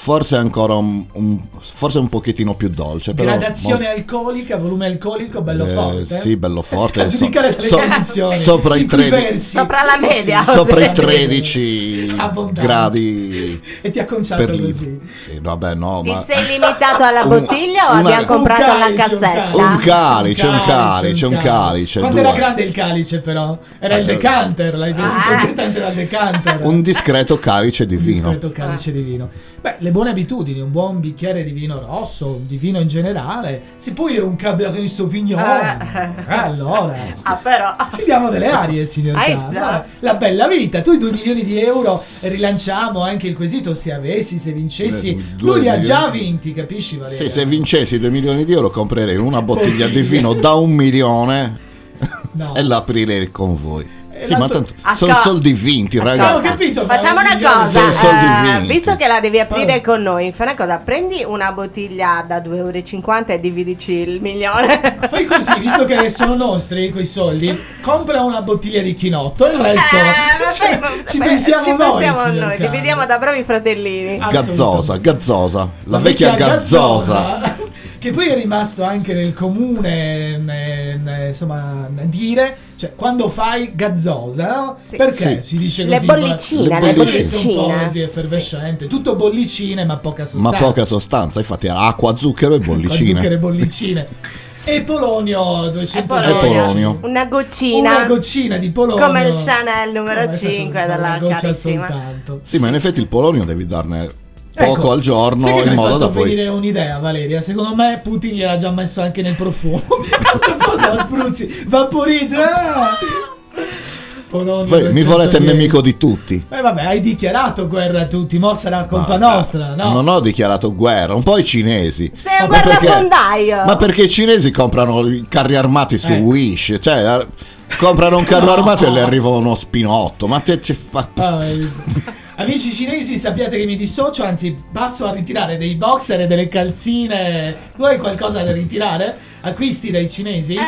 forse ancora un, un- forse un pochettino più dolce però Gradazione mo- alcolica, volume alcolico, bello eh, forte. sì bello forte A giudicare dalle So- condizioni sopra i in cui 13 versi. Sopra la media. Sì, sopra i Sì. 13 Abbondanti. gradi E ti ha conciato per così. Sì, vabbè no Ti ma sei limitato alla Un- bottiglia o una- abbiamo Un comprato la calice, un cassetta? Un calice, un calice, un calice, Quanto era grande il calice però? Era il Eh, decanter, l'hai bevuto Ah. direttamente dal decanter. un discreto calice di Un vino discreto calice di vino. Beh, le buone abitudini, un buon bicchiere di vino rosso, di vino in generale. Se poi è un Cabernet Sauvignon, Eh. eh, allora Ah, però. ci diamo delle arie, signor visto? La, la bella vita. Tu i 2 milioni di euro rilanciamo anche il quesito se avessi, se vincessi. Eh, due Lui li ha già vinti, capisci Valeria? Sì, se vincessi 2 milioni di euro comprerei una bottiglia di vino da un milione No. e l'aprirei con voi. Sì, ma tanto sono co- soldi vinti, Ascolta, ragazzi. Abbiamo capito, Facciamo una cosa, eh, vinti. visto che la devi aprire Vabbè. con noi, fai una cosa, prendi una bottiglia da 2,50 euro e dividici il milione. Fai così, visto che sono nostri quei soldi, compra una bottiglia di chinotto e il resto Eh, cioè, vabbè, ci beh, pensiamo ci noi. pensiamo noi, dividiamo da bravi fratellini. Ah, Gazzosa, gazzosa, la, vecchia, gazzosa. Che poi è rimasto anche nel comune, eh, eh, insomma, dire, cioè quando fai gazzosa, no? Sì. Perché Sì. si dice Le così? bollicine, le bollicine. un po' bollicine. così effervescente, tutto bollicine ma poca Ma sostanza. poca sostanza, infatti era acqua, zucchero e Con zucchero bollicine. e bollicine. e Polonio 200 E Polonio. Una goccina. Una goccina di Polonio. Come il Chanel numero Come è stato 5 una della goccia carissima. soltanto. Sì, ma in effetti il polonio devi darne poco Ecco, al giorno in modo da poi... venire un'idea, Valeria. Secondo me Putin gliel'ha già messo anche nel profumo. Lo spruzzi, vaporizza. Ah! Voi mi 210. volete il nemico di tutti. Beh, vabbè, hai dichiarato guerra a tutti, mo sarà colpa Ma- nostra, no? Non ho dichiarato guerra, un po' i cinesi. Sei un Ma perché- guardafondaio. Ma perché i cinesi comprano i carri armati su Eh. Wish? Cioè, eh, comprano un carro No. armato e le arriva uno spinotto. Ma te ci fa... Ah. Amici cinesi, sappiate che mi dissocio, anzi passo a ritirare dei boxer e delle calzine. Tu hai qualcosa da ritirare? Acquisti dai cinesi? Eh,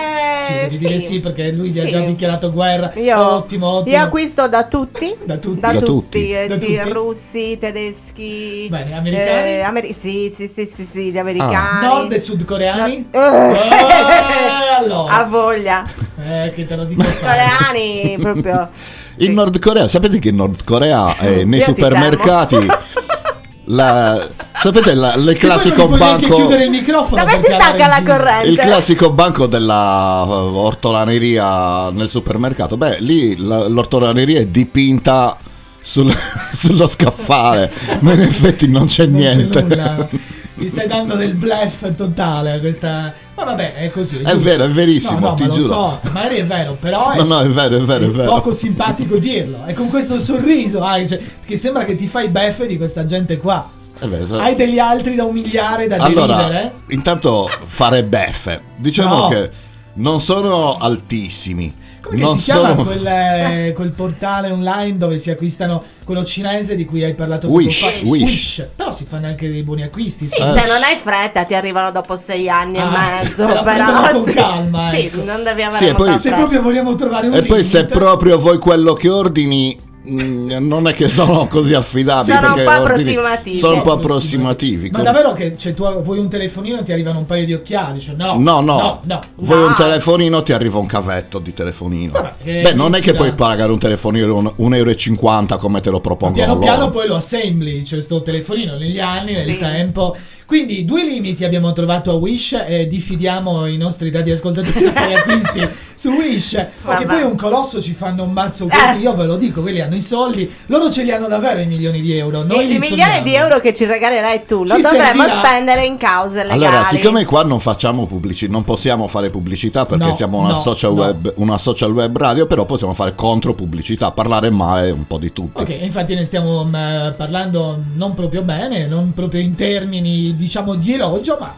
sì, devi sì. dire sì perché lui gli ha Sì. già dichiarato guerra. Io, ottimo, ottimo. io acquisto da tutti. Da tutti. Da, Da tutti, tutti. eh, Da sì, tutti? russi, tedeschi. Bene, americani? eh, ameri- sì, sì, sì, sì, sì, gli americani. Nord e sudcoreani? No- Eh, allora. Ha voglia. Eh, che te lo dico. Coreani proprio. In. Nord Corea, sapete che in Nord Corea eh, nei Io supermercati... la- sapete la- il classico banco... chiudere il microfono. Dove si stacca la corrente? Il classico banco della uh, ortolaneria nel supermercato. Beh, lì la- l'ortolaneria è dipinta sul- sullo scaffale, ma in effetti non c'è Non c'è niente. nulla. Mi stai dando del bluff totale a questa. Ma vabbè, è così. È giusto. vero, è verissimo, No, no, ma lo giuro. so, magari è vero, però è, No, no, è vero, è vero, è è vero. poco simpatico dirlo. E con questo sorriso, hai, cioè, che sembra che ti fai beffe di questa gente qua. È sa- Hai degli altri da umiliare, da Allora, deridere? intanto fare beffe. Diciamo No. che non sono altissimi. Come che non si chiama sono... quel, eh, quel portale online dove si acquistano quello cinese di cui hai parlato poco Wish, fa? Wish. Però si fanno anche dei buoni acquisti. Sì, Eh. se non hai fretta ti arrivano dopo sei anni Ah, e mezzo. se la però con sì. calma, Sì, ecco. non devi avere Sì, e poi- Se proprio vogliamo trovare un E poi se limite- proprio vuoi quello che ordini non è che sono così affidabili Sono un po' approssimativi. sono un po' Approssimativi. Ma davvero che cioè, tu vuoi un telefonino e ti arrivano un paio di occhiali? Cioè, no, No, no, no, no. vuoi No. un telefonino ti arriva un cavetto di telefonino. Vabbè, che Beh, non è che inizia- puoi pagare un telefonino un- 1,50 euro come te lo propongono Piano loro. piano poi lo assembli, cioè sto telefonino negli anni, nel Sì. tempo. Quindi due limiti abbiamo trovato a Wish e diffidiamo i nostri dati ascoltatori a fare acquisti su Wish. Perché poi un colosso ci fanno un mazzo così, Eh. io ve lo dico, quelli hanno i soldi, loro ce li hanno davvero i milioni di euro. Noi il li milione sogniamo. di euro che ci regalerai tu lo Ci dovremmo servirà- spendere in cause legali. Allora, siccome qua non facciamo pubblicità, non possiamo fare pubblicità perché No, siamo una, no, social no. web, una social web radio, però possiamo fare contro pubblicità, parlare male un po' di tutti. Ok, infatti ne stiamo mm, parlando non proprio bene, non proprio in termini diciamo di elogio, ma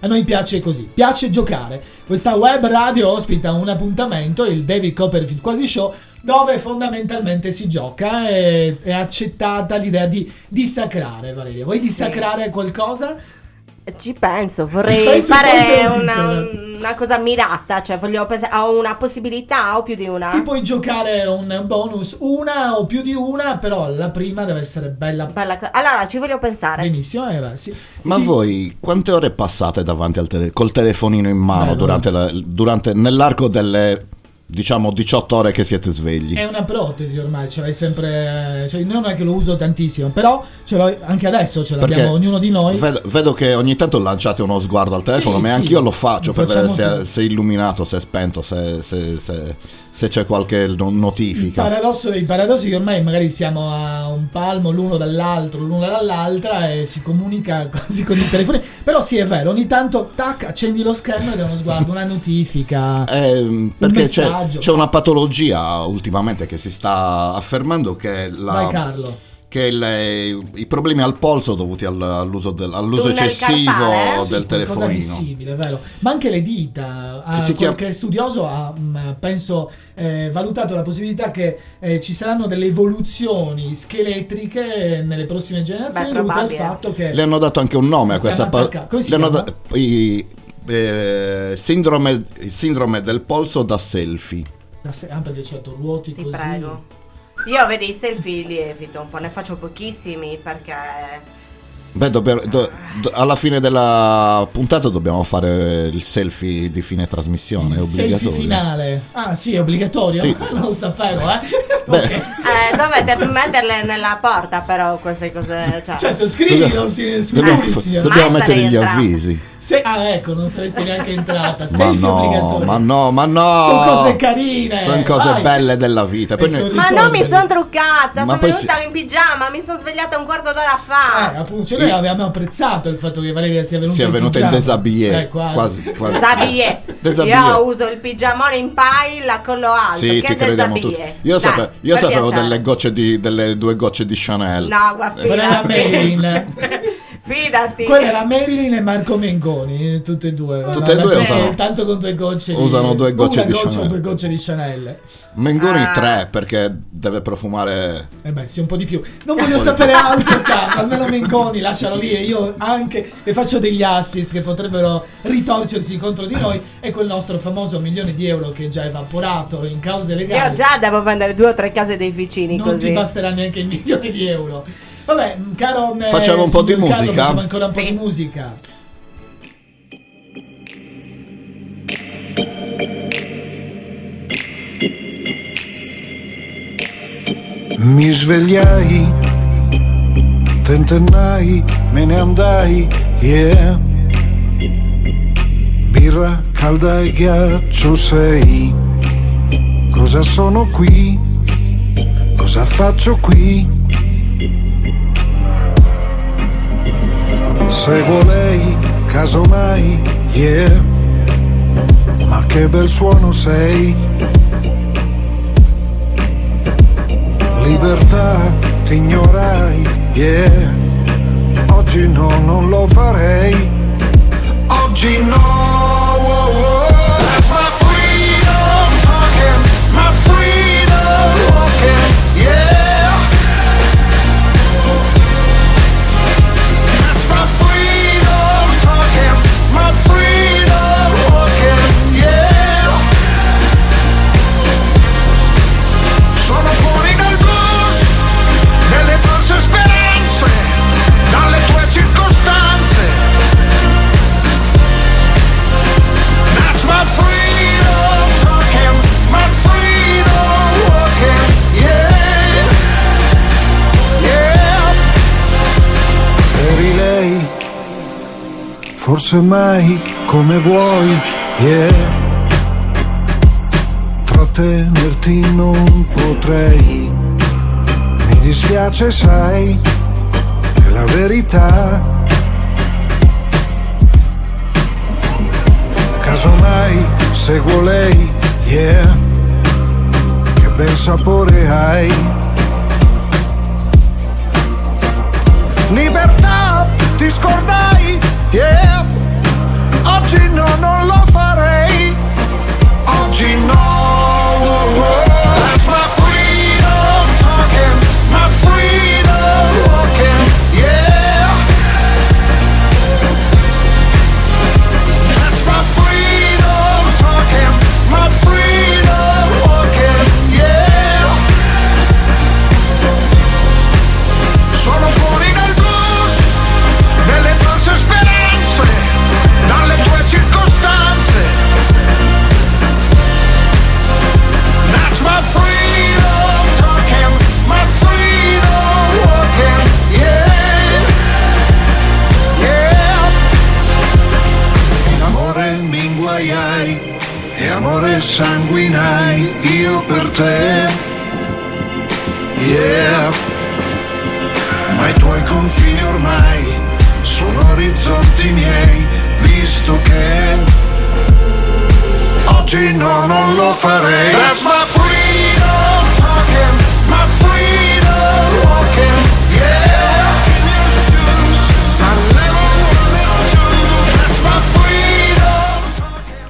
a noi piace così, piace giocare. Questa web radio ospita un appuntamento, il David Copperfield Quasi Show, dove fondamentalmente si gioca e è accettata l'idea di dissacrare, Valeria. Vuoi dissacrare qualcosa? Ci penso, Ci vorrei pensi fare una, una cosa mirata, cioè voglio pensare a una possibilità o più di una. Ti puoi giocare un bonus, una o più di una, però la prima deve essere bella. Bella co- allora, ci voglio pensare. Benissimo, era sì. Ma Sì. voi quante ore passate davanti al tele- col telefonino in mano Bello. durante la- durante- nell'arco delle diciamo 18 ore che siete svegli? È una protesi ormai, ce l'hai sempre. Cioè, non è che lo uso tantissimo, però ce l'ho anche adesso, ce l'abbiamo Perché ognuno di noi. Vedo, vedo che ogni tanto lanciate uno sguardo al telefono, Sì, ma sì, anch'io lo faccio lo per vedere se, se è illuminato, se è spento, se, se- se- se c'è qualche no- Il notifica. paradosso dei paradossi è che ormai magari siamo a un palmo l'uno dall'altro, l'uno dall'altra e si comunica quasi con i telefoni. Però sì, è vero, ogni tanto tac, accendi lo schermo e dai uno sguardo, una notifica. Eh, perché c'è, messaggio. c'è una patologia ultimamente che si sta affermando che è la, Vai Carlo. Che il- i problemi al polso dovuti al- all'uso, del- all'uso eccessivo carpale? del Sì, telefonino. vero? Ma anche le dita. Ah, Si chiama- Qualche studioso ha, mh, penso, eh, valutato la possibilità che eh, ci saranno delle evoluzioni scheletriche nelle prossime generazioni Beh, dovute al fatto che Le hanno dato anche un nome a questa pa- come si le hanno chiama? da- i- eh, sindrome, sindrome del polso da selfie. da se- ah, perché certo ruoti Ti così. prego. Io vedi i selfie li evito un po', ne faccio pochissimi perché Beh, dobbiamo- do- do- alla fine della puntata dobbiamo fare il selfie di fine trasmissione, Il selfie obbligatorio. finale. Ah, sì, è obbligatorio? Sì. non lo sapevo, eh. Beh, Ok. eh, dovete metterle nella porta però queste cose. Cioè. Certo, scrivilo si- sui dobbiamo, dobbiamo mettere gli entrata. avvisi. Se- ah, ecco, non saresti neanche entrata. Ma Selfie no, obbligatorio. ma no, ma no. Sono cose carine. Sono cose vai. belle della vita. Poi noi- Ma non mi sono truccata, Ma sono venuta in pigiama, mi sono svegliata un quarto d'ora fa. Eh, appunto, noi abbiamo apprezzato il fatto che Valeria sia venuta si è venuta in pigiama. déshabillé. Eh, quasi. quasi, quasi. Déshabillé. Déshabillé. Io uso il pigiamone in pile a collo alto. Sì, che ti crediamo tutti. Io, Dai, sape- io sapevo delle gocce di delle due gocce di Chanel. No, guarda, Quella era. Marilyn. Fidati. Quella era Marilyn e Marco Mengoni, tutte e due. Tutte e due usano- soltanto con due gocce di usano due gocce di goccia o Chanel. due gocce di Chanel. Mengoni Ah. tre perché deve profumare. Eh beh, sì, un po' di più. Non voglio sapere altro, Carlo. Almeno Mengoni, lascialo lì. E io anche le faccio degli assist che potrebbero ritorcersi contro di noi. E quel nostro famoso milione di euro che è già evaporato in cause legali. Io già devo vendere due o tre case dei vicini non così. ti basterà neanche il milione di euro. Vabbè, caro. eh, Facciamo un po' di Carlo, musica? Facciamo ancora un po' di musica. Mi svegliai, tentennai, me ne andai, yeah. Birra calda e ghiaccio sei. Cosa sono qui? Cosa faccio qui? Seguo lei, casomai, yeah. Ma che bel suono sei. Libertà, ti ignorai, yeah. Oggi no, non lo farei. Oggi no, forse mai come vuoi, yeah trattenerti non potrei. Mi dispiace, sai, è la verità. Casomai seguo lei, yeah, che bel sapore hai. Libertà, ti scordai, yeah, oggi no, non lo farei. Oggi no That's visto che oggi no, non lo farei. That's my freedom talking, my freedom walking, yeah.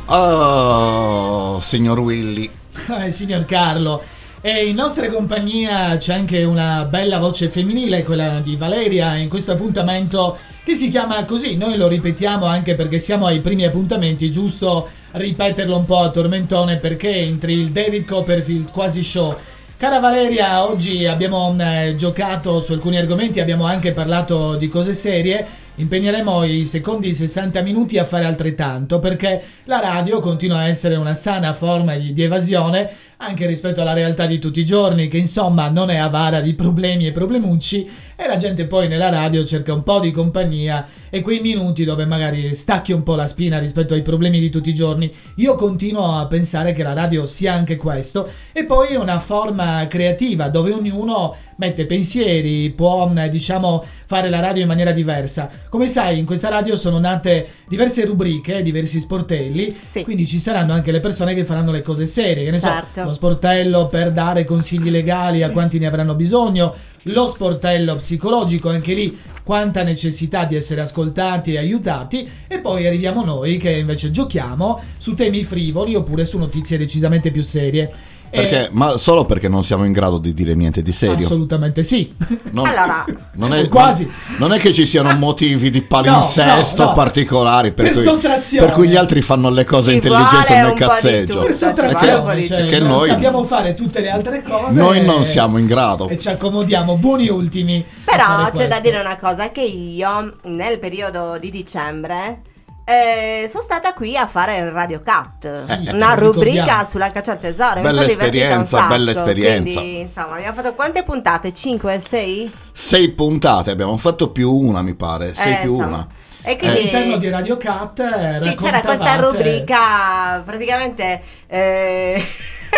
Oh, signor Willy. Eh, signor Carlo. E in nostra compagnia c'è anche una bella voce femminile, quella di Valeria. In questo appuntamento che si chiama così. Noi lo ripetiamo anche perché siamo ai primi appuntamenti, giusto ripeterlo un po' a tormentone perché entri il David Copperfield quasi show. Cara Valeria, oggi abbiamo eh, giocato su alcuni argomenti, abbiamo anche parlato di cose serie. Impegneremo i secondi 60 minuti a fare altrettanto perché la radio continua a essere una sana forma di, di evasione anche rispetto alla realtà di tutti i giorni, che insomma non è avara di problemi e problemucci, e la gente poi nella radio cerca un po' di compagnia e quei minuti dove magari stacchi un po' la spina rispetto ai problemi di tutti i giorni. Io continuo a pensare che la radio sia anche questo, e poi una forma creativa dove ognuno mette pensieri, può diciamo fare la radio in maniera diversa. Come sai, in questa radio sono nate diverse rubriche, diversi sportelli, quindi ci saranno anche le persone che faranno le cose serie, che ne Certo. so, sportello per dare consigli legali a quanti ne avranno bisogno, lo sportello psicologico, anche lì quanta necessità di essere ascoltati e aiutati e poi arriviamo noi che invece giochiamo su temi frivoli oppure su notizie decisamente più serie. E- Perché, ma solo perché non siamo in grado di dire niente di serio. Assolutamente sì. Non, Allora, non è, Quasi. Non è che ci siano motivi di palinsesto No, no, no. particolari per, Per cui, per cui gli altri fanno le cose Ci intelligenti po' di cazzeggio. Per sottrazione, che- cioè, che noi- sappiamo fare tutte le altre cose. Noi non e- siamo in grado. E ci accomodiamo buoni ultimi. Però c'è da questo. dire una cosa, che io nel periodo di dicembre eh, sono stata qui a fare il Radio Cat, Sì, una lo rubrica sulla caccia al tesoro. Bella esperienza, sacco, bella esperienza. Quindi, insomma, abbiamo fatto quante puntate? 5, 6? Sei puntate, abbiamo fatto più una, mi pare. Sei Eh, più insomma. una. E quindi All'interno di Radio Cat eh, Sì, c'era questa rubrica praticamente. eh,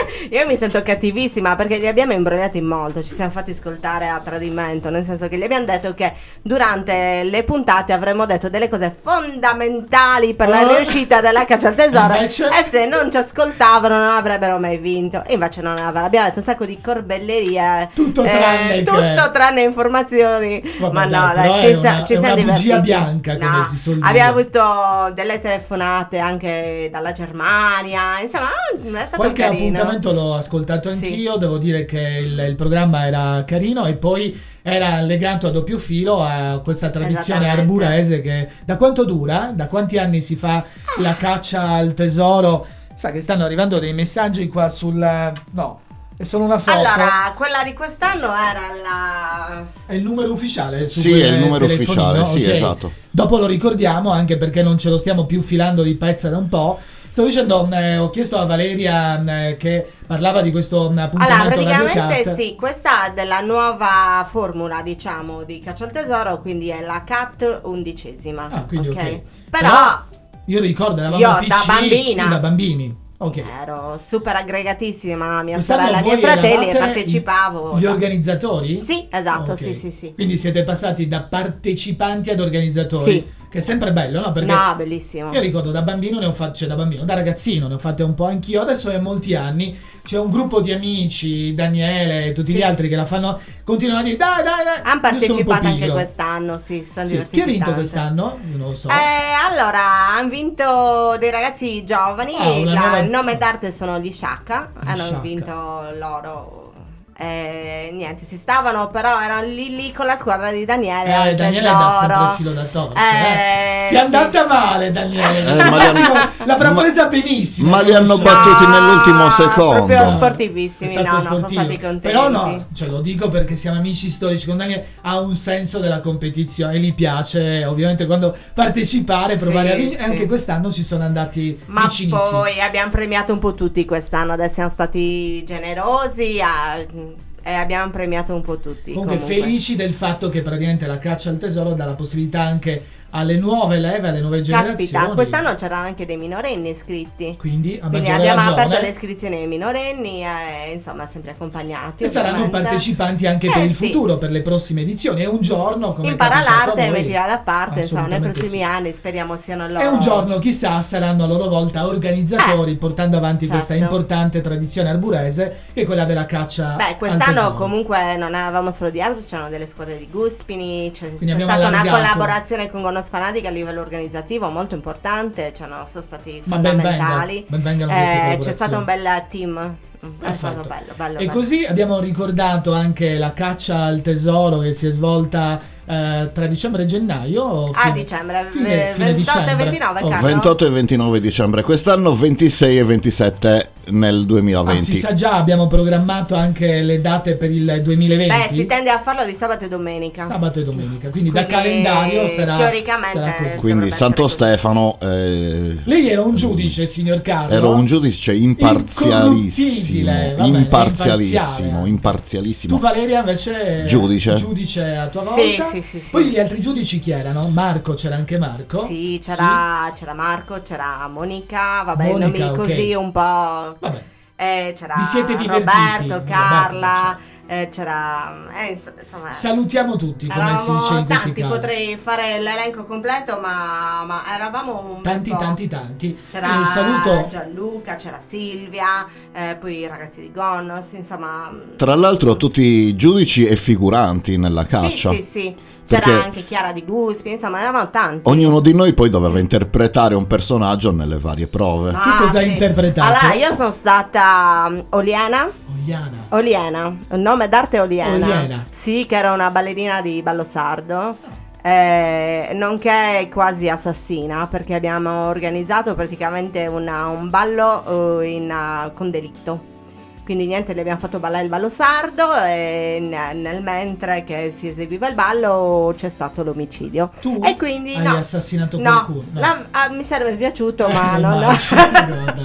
io mi sento cattivissima perché li abbiamo imbrogliati molto. Ci siamo fatti ascoltare a tradimento. Nel senso che gli abbiamo detto che durante le puntate avremmo detto delle cose fondamentali per la Oh. riuscita della caccia al tesoro. Invece? E se non ci ascoltavano, non avrebbero mai vinto. E invece non avrebbero. Abbiamo detto un sacco di corbellerie. Tutto eh, tranne tutto tranne informazioni. Vabbè, Ma dai, no, dai, è ci, una- ci siamo divertiti. bianca, come No, si suol dire. Abbiamo avuto delle telefonate anche dalla Germania. Insomma, ah, è stato Qualche carino. Appuntamento l'ho ascoltato Sì. anch'io, devo dire che il, il programma era carino e poi era legato a doppio filo a questa tradizione arburese che da quanto dura? Da quanti anni si fa la caccia al tesoro? Sa che stanno arrivando dei messaggi qua sul... no, è solo una foto. Allora, quella di quest'anno era la. È il numero ufficiale su Sì, è il numero telefonino, ufficiale, sì, ok. esatto. Dopo lo ricordiamo anche perché non ce lo stiamo più filando di pezza da un po'. Sto dicendo, eh, ho chiesto a Valeria eh, che parlava di questo mm, appuntamento Allora, praticamente sì, questa è della nuova formula, diciamo, di caccia al tesoro, quindi è la CAT undicesima. Ah, quindi ok. Però, Però io ricordo, eravamo Io da piccini, bambina. da bambini. Ok. ero super aggregatissima, mia Quest'anno sorella e miei fratelli e partecipavo. Gli organizzatori? Sì, esatto, Ok. sì, sì, sì. Quindi siete passati da partecipanti ad organizzatori. Sì. Che è sempre bello, no? Perché No, bellissimo. Io ricordo da bambino ne ho fatte, cioè da bambino, da ragazzino ne ho fatte un po' anch'io, adesso è molti anni. C'è un gruppo di amici, Daniele e tutti Sì. gli altri che la fanno, continuano a dire dai dai dai. Hanno partecipato anche quest'anno, sì, sono Sì. divertiti Chi ha vinto tanto. quest'anno? Non lo so. Eh, allora, hanno vinto dei ragazzi giovani, Ah, la- nuova- il nome d'arte sono gli Shaka, hanno Shaka. vinto loro. Eh, niente, si stavano però erano lì lì con la squadra di Daniele. Eh, Daniele tesoro. dà sempre il filo da torcere. Eh, Ti è sì. andata male, Daniele. Eh, ma li hanno- L'avrà ma- presa benissimo. ma li hanno battuti nell'ultimo Ah, secondo. Proprio sportivissimi, no, no, sono stati contenti. Però no, cioè, lo dico perché siamo amici storici con Daniele, ha un senso della competizione, gli piace ovviamente quando partecipare, provare Sì, a vincere, e sì. anche quest'anno ci sono andati Ma vicinissimi. poi abbiamo premiato un po' tutti quest'anno, adesso siamo stati generosi ah, e abbiamo premiato un po' tutti. Comunque, comunque. felici del fatto che praticamente la caccia al tesoro dà la possibilità anche alle nuove leve, alle nuove generazioni. Caspita, quest'anno c'erano anche dei minorenni iscritti. Quindi, Quindi abbiamo ragione, aperto le iscrizioni ai minorenni e insomma sempre accompagnati. e saranno ovviamente. partecipanti anche Eh, per il sì. futuro, per le prossime edizioni. È un giorno come Impara l'arte e mettila da parte, insomma, nei prossimi sì. anni speriamo siano loro. E un giorno, chissà, saranno a loro volta organizzatori portando avanti questa certo. importante tradizione arburese che è quella della caccia Beh, quest'anno comunque non eravamo solo di Arbus, c'erano delle squadre di Guspini, c'è, c'è abbiamo stata una allargato. collaborazione con Gono sfanati a livello organizzativo molto importante, cioè, no, sono stati Ma ben fondamentali. venga, ben queste Eh, c'è stato un bel team, è Perfetto. stato bello, bello. E bello. così abbiamo ricordato anche la caccia al tesoro che si è svolta eh, tra dicembre e gennaio. o A fine- dicembre, fine- v- fine 28 e dicembre. 29, Oh, Carlo. 28 e 29 dicembre quest'anno, 26 e 27 nel Ah, 2020. si sa già, abbiamo programmato anche le date per il 2020. Beh, si tende a farlo di sabato e domenica. Sabato e domenica, quindi, da Quindi, calendario sarà, teoricamente, sarà così. Quindi Santo Stefano eh, Lei era un giudice, signor Carlo. ero un giudice imparzialissimo, Incorruttibile, va bene, imparzialissimo, imparzialissimo. Tu Valeria invece Giudice. giudice a tua volta. sì, sì, sì. Poi gli altri giudici chi erano? Marco, c'era anche Marco. Sì, c'era, c'era Marco, c'era Monica, vabbè, Monica, nomi ok. così un po'. Vabbè. Eh, c'era Vi siete divertiti? Roberto, Roberto, Carla, eh, c'era. Eh, ins- insomma. Salutiamo tutti, come si dice in questi tanti, casi. potrei fare l'elenco completo, ma, ma eravamo Tanti, po'. tanti, tanti. C'era Io saluto Gianluca, c'era Silvia, eh, poi i ragazzi di Gonnos, insomma. Tra l'altro tutti giudici e figuranti nella caccia. Sì, sì, sì. C'era Perché- anche Chiara di Guspi, insomma, eravamo tanti. Ognuno di noi poi doveva interpretare un personaggio nelle varie prove. Tu cosa hai interpretato? Allora, io sono stata um, Oliena. Oliana. Oliena, un nome d'arte Oliena. Oliena. Sì, che era una ballerina di ballo sardo. eh, nonché quasi assassina perché abbiamo organizzato praticamente una- un ballo eh, in, uh, con delitto. Quindi niente, le abbiamo fatto ballare il ballo sardo e ne- nel mentre che si eseguiva il ballo c'è stato l'omicidio. Tu e quindi hai no, assassinato no, qualcuno? No. la- ah, mi sarebbe piaciuto, ma non immagino, vabbè.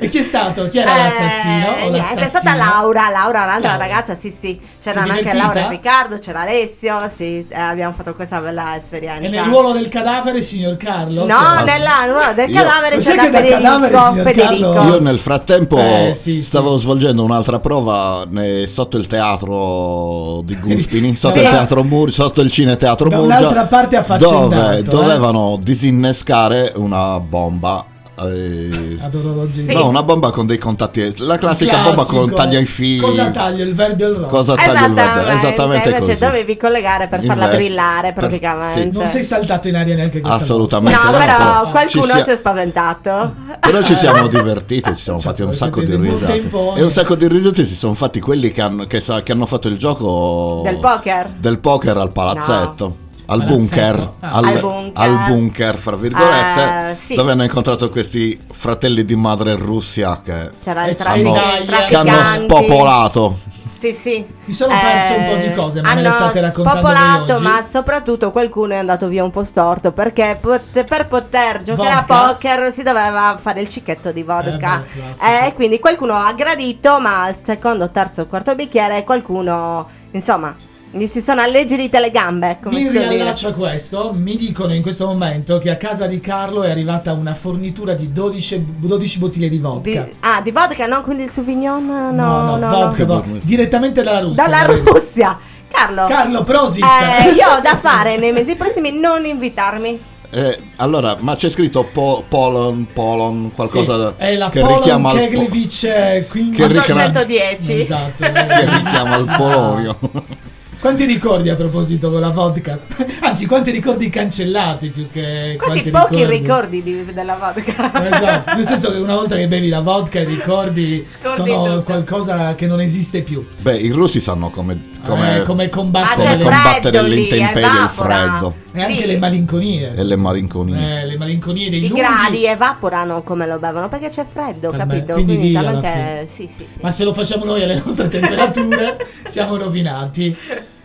e chi è stato? Chi era Eh, l'assassino? O niente, è stata Laura, Laura, un'altra Laura. ragazza, sì sì, c'erano anche? Laura e Riccardo, c'era Alessio, sì, eh, abbiamo fatto questa bella esperienza. E nel ruolo del cadavere, signor Carlo? No, nella, no, del Io- cadavere Lo sai c'era Federico, cadavere, signor Federico. Carlo? Io nel frattempo Eh, sì, stavo svolgendo un'altra prova ne- sotto il teatro di Guspini, sotto il teatro Mur, sotto il cine teatro Murgia, un'altra parte affaccendato, dove eh. dovevano disinnescare una bomba. Eh, Adoro lo zio. No, una bomba con dei contatti. La classica Classico. bomba con taglia i fili. Cosa taglio? Il verde o il rosso? Cosa taglia il verde? Esattamente invece così. dovevi collegare per farla Invece- brillare per- praticamente. Non sei saltato in aria neanche questa Assolutamente. No, no, però qualcuno sia- si è spaventato. Però ci siamo divertiti, ci siamo Cioè, fatti un sacco di risate. E un sacco di risate si sono fatti quelli che hanno, che sa- che hanno fatto il gioco Del poker? del poker al palazzetto. Al bunker, Ah. al, Al bunker. al bunker, fra virgolette, Eh, sì. dove hanno incontrato questi fratelli di madre Russia che, E i Gaia. che hanno spopolato. Sì, sì. Mi sono perso un po' di cose, ma me le hanno state raccontando spopolato, ma soprattutto qualcuno è andato via un po' storto perché pot- per poter giocare Vodka? a poker si doveva fare il cicchetto di vodka. Eh. Eh, quindi qualcuno ha gradito, ma al secondo, terzo, quarto bicchiere qualcuno, insomma, gli si sono alleggerite le gambe, come Mi suol dire. riallaccio a questo, mi dicono in questo momento che a casa di Carlo è arrivata una fornitura di 12, 12 bottiglie di vodka. Di- ah, di vodka, no? Quindi il Sauvignon? No, no, no. vodka, no. vodka. direttamente dalla Russia. Dalla. Russia. Carlo. Carlo, prosit. Eh, io ho da fare nei mesi prossimi non invitarmi. Eh, allora, ma c'è scritto po- Polon, Polon, qualcosa Sì, è la che Polon richiama al, po- Che richiama- 810. Esatto. che richiama al Polonio. Quanti ricordi a proposito con la vodka? Anzi, quanti ricordi cancellati più che Quanti quanti pochi ricordi di- della vodka. Esatto, nel senso che una volta che bevi la vodka i ricordi Scordi sono tutto. qualcosa che non esiste più. Beh, i russi sanno come, come, Eh, come combattere, come combattere l'intemperie, il evapora. freddo e anche Lì. le malinconie. e le malinconie. Eh, le malinconie dei I lunghi. gradi evaporano come lo bevono perché c'è freddo, Per me, capito? quindi via talmente- sì, sì, sì. Ma se lo facciamo noi alle nostre temperature siamo rovinati.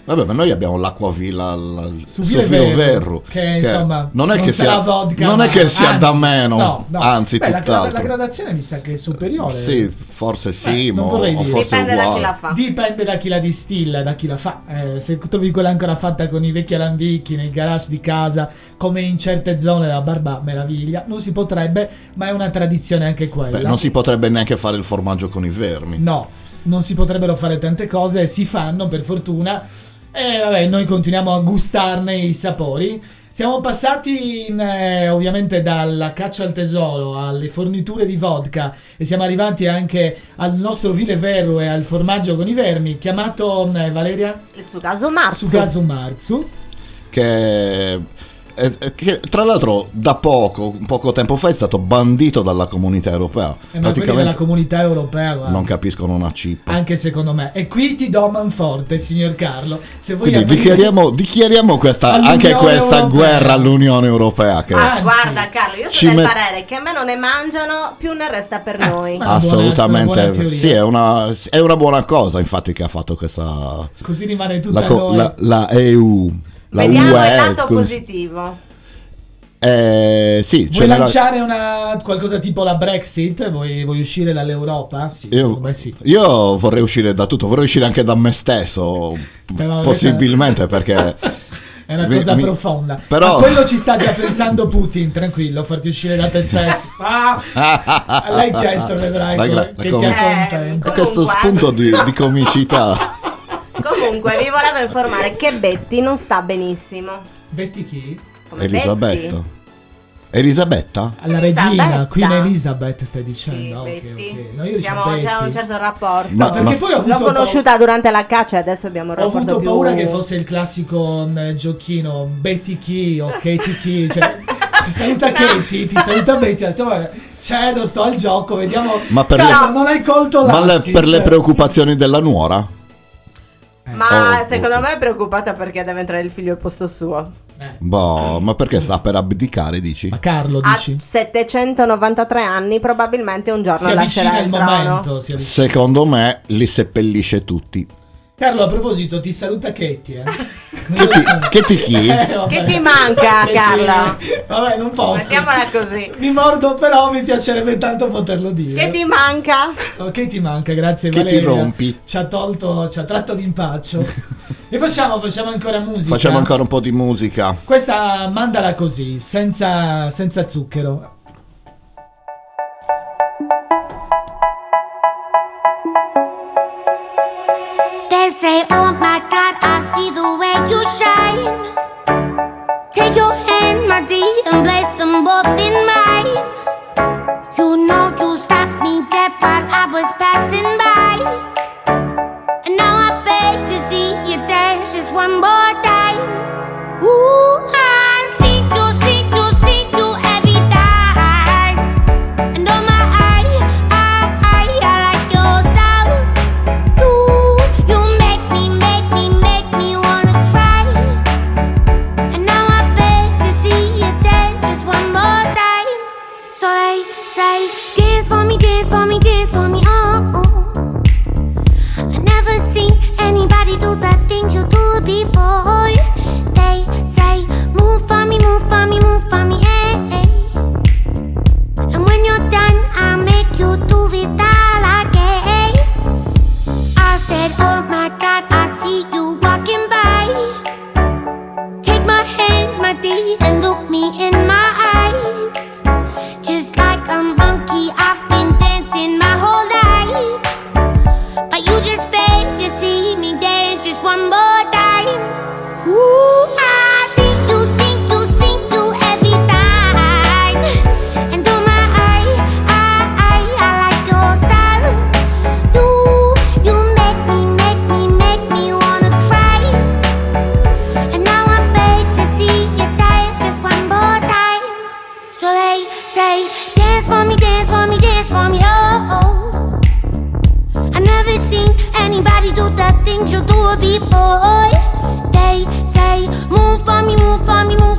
Vabbè, ma noi abbiamo l'acquavilla al- Su su Vile filo Verro, verro. che, insomma, non è non che sarà sia, vodka, non è ma- che sia da anzi, meno, no, no. anzi, Beh, la, tutt'altro. la gradazione mi sa che è superiore. Sì, forse sì, Eh, non mo- vorrei o dire. forse Dipende da chi uguale. la fa. Dipende da chi la distilla, da chi la fa. Eh, se trovi quella ancora fatta con i vecchi alambicchi nei garage di casa, come in certe zone della Barba, meraviglia. Non si potrebbe, ma è una tradizione anche quella. Beh, non si potrebbe neanche fare il formaggio con i vermi. No, non si potrebbero fare tante cose, si fanno per fortuna. E vabbè, noi continuiamo a gustarne i sapori. Siamo passati in, eh, ovviamente dalla caccia al tesoro alle forniture di vodka e siamo arrivati anche al nostro vile vero e al formaggio con i vermi, chiamato eh, Valeria Il sugaso marzo. Sugazu Marzu. che, eh, eh, che tra l'altro da poco, un poco tempo fa, è stato bandito dalla comunità europea. Eh, ma quelli della comunità europea, guarda. non capiscono una cippa. Anche secondo me. E qui ti do manforte, signor Carlo. Se vuoi Quindi aprire- dichiariamo, dichiariamo questa, anche questa Europea. guerra all'Unione Europea. Che Ah, guarda Carlo, io sono del met- parere che a me non ne mangiano, più ne resta per noi. ma- una assolutamente buona sì, è una, è una buona cosa, infatti, che ha fatto questa Così rimane tutta la, co- noi. la- la EU. La Vediamo UE, il lato scusi. positivo. Eh, sì, Vuoi lanciare una, qualcosa tipo la Brexit? Vuoi, vuoi uscire dall'Europa? Sì, Io, sì. io vorrei uscire da tutto, vorrei uscire anche da me stesso, Però possibilmente perché... È una mi- cosa mi- profonda. Però... Ma quello ci sta già pensando Putin, tranquillo, farti uscire da te stesso. Ah, a lei chiesto, vedrai, La- come- la- che com- ti Eh, accontenta. questo spunto di, di comicità. Comunque, vi volevo informare che Betty non sta benissimo. Betty chi? Come Elisabetta. Elisabetta? Alla Elisabetta. regina, Queen Elizabeth stai dicendo. Sì, ok, Betty. ok. No, io Siamo dicevo già a un Betty. certo rapporto. Ma- No, perché ma- poi ho L'ho conosciuta durante la caccia e adesso abbiamo un ho rapporto avuto più... paura che fosse il classico mm, giochino Betty chi o Katie chi. Cioè, ti saluta Katie, ti saluta Betty. Ho detto, "Vabbè, cedo, sto al gioco, vediamo. Ma per Carlo, le- non hai colto Ma le- l'assist. per le preoccupazioni della nuora? Ma Oh, secondo me è preoccupata perché deve entrare il figlio al posto suo. Boh, ma perché sta per abdicare, dici? Ma Carlo dici? 793 anni, probabilmente un giorno Si lascerà avvicina il il trono. momento. Secondo me li seppellisce tutti. Carlo, a proposito, ti saluta Katie. Eh? Che ti, che ti chi? Eh. Che ti manca, Che ti- Carlo? Vabbè, non posso. Mettiamola così. Mi mordo, però mi piacerebbe tanto poterlo dire. Che ti manca? Oh, che ti manca, grazie Che ti Valeria. rompi. Ci ha tolto, ci ha tratto d'impaccio. e facciamo, facciamo ancora musica. Facciamo ancora un po' di musica. Questa mandala così, senza, senza zucchero. Say, Oh my God, I see the way you shine. Take your hand, my dear, and place them both in mine. You know you stopped me dead while I was passing by. And now I beg to see you dance just one more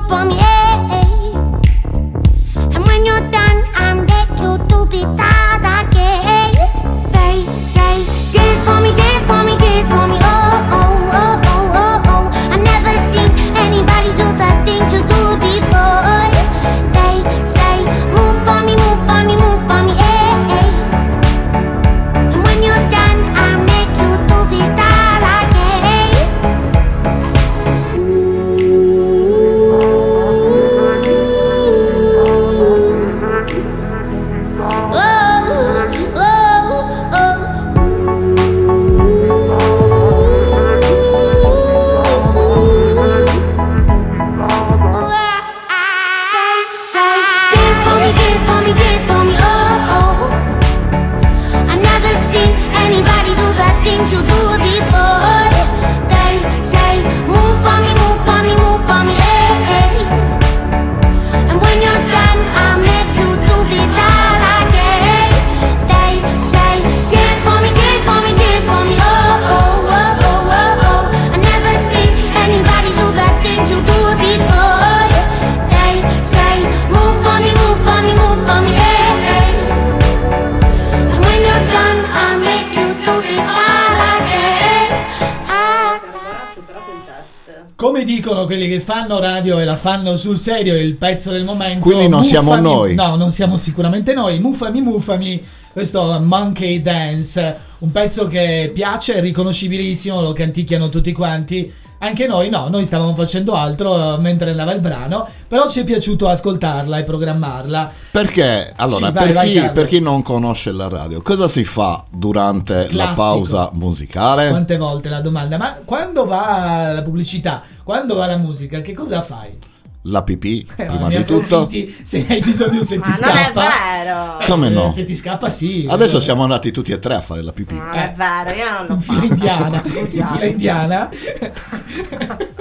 for me, move for me, fanno radio e la fanno sul serio, il pezzo del momento. Quindi non siamo Muffami- noi. No, non siamo sicuramente noi. Muffami, muffami. Questo Monkey Dance, un pezzo che piace, è riconoscibilissimo, lo canticchiano tutti quanti. Anche noi no, noi stavamo facendo altro eh, mentre andava il brano, però ci è piaciuto ascoltarla e programmarla. Perché, allora, Sì, vai, per, vai, chi, per chi non conosce la radio, cosa si fa durante la Classico. pausa musicale? Quante volte la domanda? Ma quando va la pubblicità, quando va la musica, che cosa fai? La pipì, Eh, prima di tutto. se hai bisogno se ti Ma non è scappa. vero. Eh, Come no? Se ti scappa sì. Adesso siamo andati tutti e tre a fare la pipì. Non è vero, io non lo in fila indiana, in fila indiana.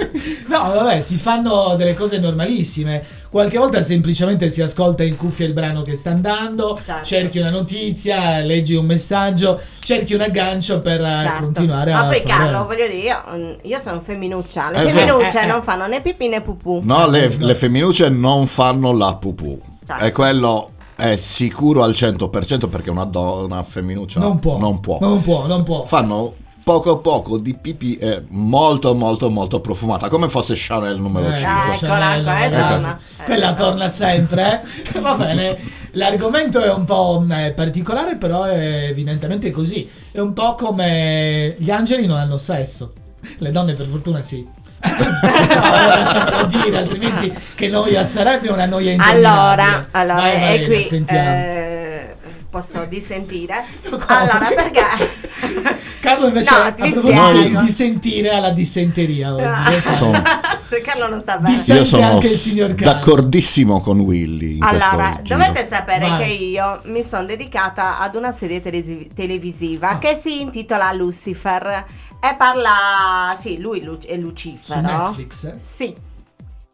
No, vabbè, si fanno delle cose normalissime. Qualche volta semplicemente si ascolta in cuffia il brano che sta andando, Certo. cerchi una notizia, leggi un messaggio, cerchi un aggancio per eh, Certo. continuare Ma a poi fare- Carlo, voglio dire, io, mm, io sono femminuccia. Le Eh, femminucce eh, eh. non fanno né pipì né pupù. No, le, le femminucce non fanno la pupù. Certo. E quello è sicuro al 100% perché una, do- una femminuccia Non può, non può. non può, non può. Fanno poco poco di pipì eh, molto molto molto profumata, come fosse Chanel numero Eh, 5. Eccola, Chanel, qua è ragazzi. donna. Quella torna sempre. eh. Va bene. L'argomento è un po' eh, particolare, però è evidentemente così. È un po' come gli angeli non hanno sesso. Le donne per fortuna sì. dire, altrimenti che noia sarebbe una noia. Allora, allora Vai, e Valeria, qui sentiamo. eh, posso dissentire. Allora, perché Carlo invece No, a ti proposito spiego. di sentire alla dissenteria oggi. Ah. Sono- Carlo non sta bene. Disse- Io sono anche il signor Carlo. d'accordissimo con Willy. in Allora, dovete sapere Vai. che io mi sono dedicata ad una serie telesi- televisiva Ah. che si intitola Lucifer e parla, sì, lui Lu- è Su Lucifero. Netflix. Sì.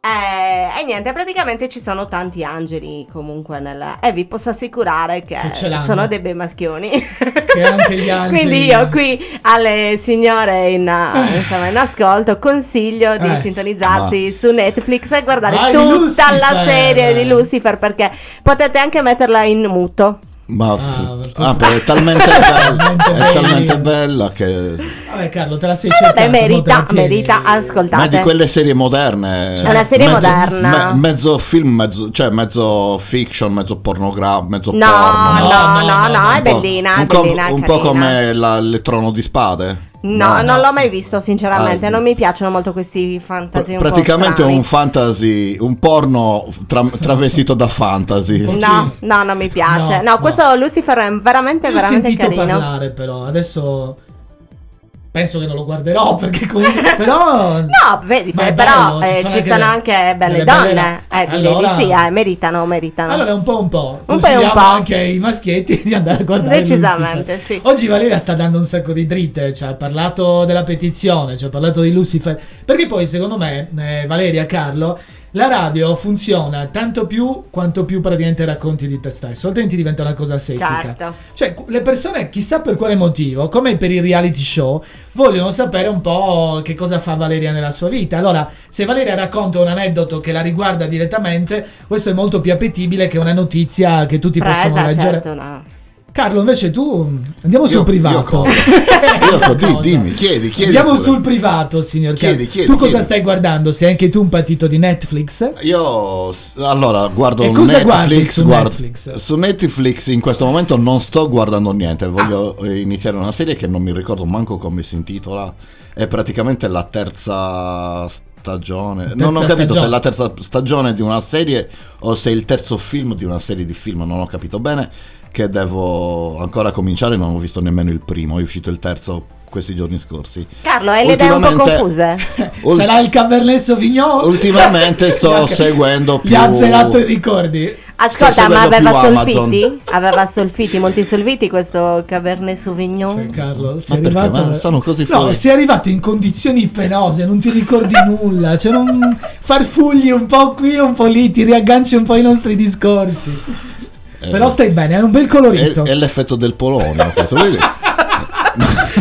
Eh, e niente, praticamente ci sono tanti angeli comunque nel... E vi posso assicurare che, Che sono dei bei maschioni. Che anche gli angeli. Quindi io qui alle signore in, uh, insomma, in ascolto consiglio di Eh, sintonizzarsi su Netflix e guardare Vai, tutta Lucifer! la serie di Lucifer perché potete anche metterla in muto. Ma Ah, ah, per- beh, è talmente bella, Talmente è bella. talmente bella che Vabbè, Carlo, te la sei Eh, cercata. vabbè, merita, merita, ma di ascoltate. quelle serie moderne. È una serie mezzo, moderna. me- mezzo film, mezzo, cioè mezzo fiction, mezzo pornografico, mezzo No, porno. no, No, no, no, no, no, è Un po'- bellina, è un, po'- bellina, è un po' come la- il trono di spade. No, non l'ho mai visto, sinceramente. Ah, non mi piacciono molto questi fantasy. Pr- un po' praticamente strani. un fantasy, un porno tra- travestito da fantasy. No, no, non mi piace. No, No, no. questo Lucifer è veramente, Io ho veramente sentito carino. parlare però, adesso penso che non lo guarderò perché comunque però No, vedi, è però bello, ci eh, sono ci anche sono anche belle delle donne. belle- Eh, Allora- sì, eh, meritano, meritano. Allora un po' un po'. Un po' un Consigliamo po'. anche ai maschietti di andare a guardare Decisamente, Lucifer. sì. Oggi Valeria sta dando un sacco di dritte, ci ha parlato della petizione, ci ha parlato di Lucifer, perché poi secondo me, eh, Valeria, Carlo, la radio funziona tanto più quanto più praticamente racconti di te stesso, altrimenti diventa una cosa settica. Certo. Cioè, le persone, chissà per quale motivo, come per i reality show, vogliono sapere un po' che cosa fa Valeria nella sua vita. Allora, se Valeria racconta un aneddoto che la riguarda direttamente, questo è molto più appetibile che una notizia che tutti possono Presa, leggere. certo, no. Carlo, invece tu andiamo sul Io- privato. io? Io di- dimmi, chiedi, chiedi Andiamo pure. sul privato, signor Chiedi, chiedi, tu cosa chiedi. stai guardando? Sei anche tu un patito di Netflix? Io allora guardo E cosa Netflix, su guardo- Netflix? su Netflix in questo momento non sto guardando niente, voglio eh, iniziare una serie che non mi ricordo manco come si intitola, è praticamente la terza stagione. non ho terza capito se stagione. è la terza stagione di una serie o se è il terzo film di una serie di film, non ho capito bene che devo ancora cominciare, non ho visto nemmeno il primo, è uscito il terzo questi giorni scorsi. Carlo, hai le idee un po' confuse? Ul- Sarà il Cabernet Sauvignon? Ultimamente sto seguendo più Gli ha zerato i ricordi. Ascolta, ma aveva solfiti? Aveva solfiti, molti solfiti questo Cabernet Sauvignon? Cioè, Carlo, sei perché? arrivato. Ma sono così No, fuori. sei arrivato in condizioni penose, non ti ricordi nulla. Cioè, non farfugli un po' qui, un po' lì, ti riagganci un po' ai nostri discorsi. Eh, Però stai bene, hai un bel è, colorito. è l'effetto del polonio questo, vedi?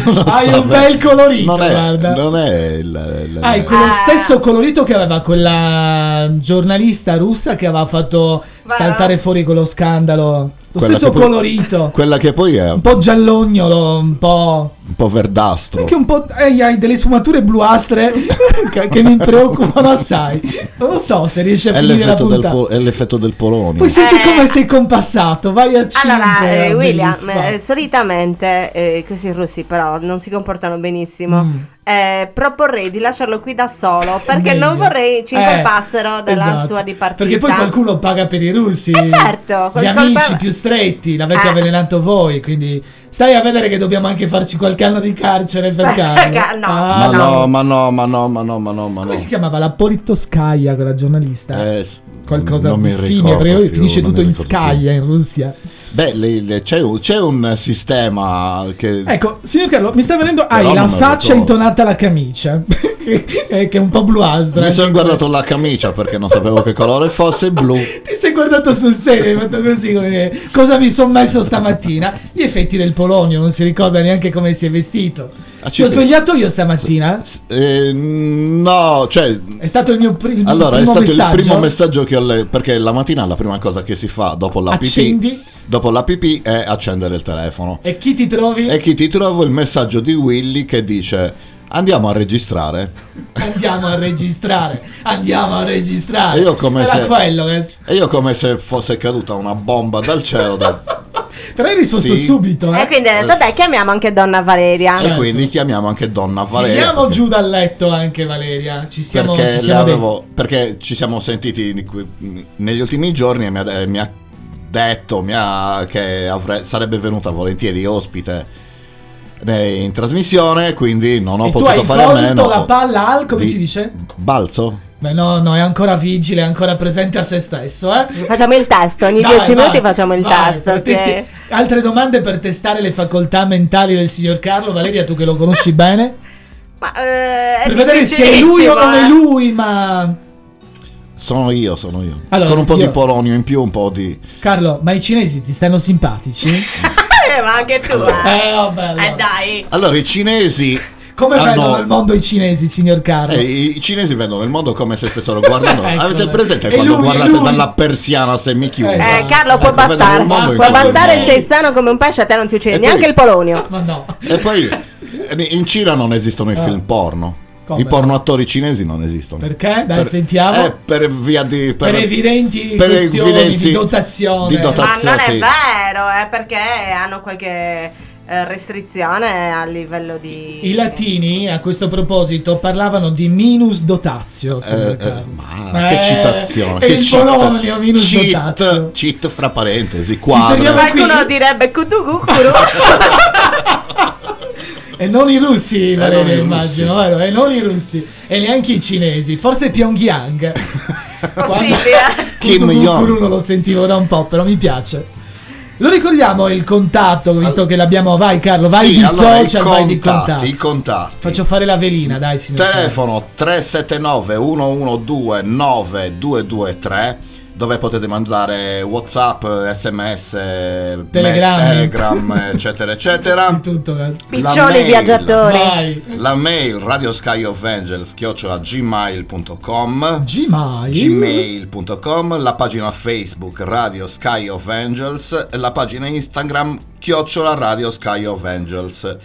Lo Hai so, un beh, bel colorito, non è, guarda. non è il, il- Hai quello Ah. stesso colorito che aveva quella giornalista russa che aveva fatto saltare fuori quello scandalo. Lo Quella stesso che poi- colorito. Quella che poi è Un un po' giallognolo, un po'. po' verdastro. Anche un po'. eh, hai delle sfumature bluastre che, che mi preoccupano assai. Non so se riesci a È finire la l'effetto, del, puntata. po- è l'effetto del polonio. Poi senti Eh. come sei compassato, vai a 5. Allora, eh, William, eh, solitamente eh, questi russi però non si comportano benissimo. Mm. Eh, proporrei di lasciarlo qui da solo perché non Meglio. vorrei ci Eh, incolpassero della esatto. sua dipartita. Perché poi qualcuno paga per i russi. Eh, certo, Gli quel amici colpa- più stretti, l'avete Eh. avvelenato voi, quindi stai a vedere che dobbiamo anche farci qualche anno di carcere per Carlo. Ca- no, Ah, ma no, ma no, ma no, ma no, ma no, ma no. Come si chiamava? La Politkovskaya, quella giornalista? Eh, Qualcosa non di simile, perché poi più, finisce non tutto in ricordo Skaya in Russia. Beh, le- le- c'è, un, c'è un sistema che... Ecco, signor Carlo, mi sta venendo. Però Hai la faccia intonata alla camicia, che che è un po' bluastra. Mi sono guardato la camicia perché non sapevo che colore fosse blu. Ti sei guardato sul serio, hai fatto così come cosa mi sono messo stamattina? Gli effetti del Polonio, non si ricorda neanche come si è vestito. Ti ho svegliato io stamattina? Eh, no, cioè... È stato il mio pri- il Allora, è primo stato messaggio. il primo messaggio che ho letto, perché la mattina la prima cosa che si fa dopo la Accendi. pipì, dopo la pipì è accendere il telefono. E chi ti trovi? E chi ti trovo il messaggio di Willy che dice andiamo a registrare. Andiamo a registrare, andiamo a registrare. E io come Era se- quello che... E io come se fosse caduta una bomba dal cielo. da- Però hai risposto Sì. subito, E eh. quindi ho detto, dai, chiamiamo anche donna Valeria. E quindi chiamiamo anche Donna Valeria. Tiriamo perché- giù dal letto anche Valeria. Ci siamo, perché, ci siamo dei- avevo- perché ci siamo sentiti negli ultimi giorni e mi ha, mi ha detto mi ha- che avre- sarebbe venuta volentieri ospite in trasmissione, quindi non ho E tu potuto fare a meno. la palla al, come di- si dice? Balzo? Beh, no, no, è ancora vigile, è ancora presente a se stesso, eh. Facciamo il test, ogni Dai, 10 minuti facciamo il vai, test. per ok? testi- Altre domande per testare le facoltà mentali del signor Carlo. Valeria, tu che lo conosci bene? Ma eh, è per vedere se è lui o non è eh. lui, ma... Sono io, sono io. Allora, Con un po' io- di polonio in più, un po' di... Carlo, ma i cinesi ti stanno simpatici? Eh, ma anche tu, eh. eh, vabbè. allora. Eh, dai. Allora, i cinesi... Come hanno- vedono il mondo i cinesi, signor Carlo? Eh, I cinesi vedono il mondo come se stessero guardando. Ecco, Avete presente E quando lui, guardate lui. dalla persiana semichiusa? Eh, Eh, Carlo, può Ecco, bastare. Può bastare, modo. sei sano come un pesce, a te non ti uccide E neanche poi- il polonio. Ma no. E poi in Cina non esistono i Ah. film porno. Come I porno attori cinesi non esistono. Perché? Dai, Per- sentiamo. Eh, per via di. Per evidenti per questioni evidenzi di dotazione. di Ma dotazione. non è sì. vero, è perché hanno qualche eh, restrizione a livello di... I latini, a questo proposito, parlavano di minus dotatio. signor Eh, eh, ma che Eh, citazione! E che il cheat. polonio minus cheat, dotatio. cheat fra parentesi, quadro. Qualcuno direbbe kutugucuru. E non i russi, Valeria, non i immagino, vero? E non i russi. E neanche i cinesi. Forse Pyongyang. Possibile. Kim Jong. Non lo sentivo da un po', però mi piace. Lo ricordiamo il contatto, visto che l'abbiamo. Vai, Carlo, vai Sì, di allora, social, vai di contatti, contatti. I contatti. Faccio fare la velina, dai, signor. Carlo. Telefono 379 112 9223 dove potete mandare Whatsapp, SMS, me- Telegram. Eccetera eccetera. Tutto. Piccioni mail. viaggiatori. Vai. La mail Radio Sky of Angels chiocciola gmail.com Gmail. gmail.com la pagina Facebook Radio Sky of Angels e la pagina Instagram chiocciola Radio Sky of Angels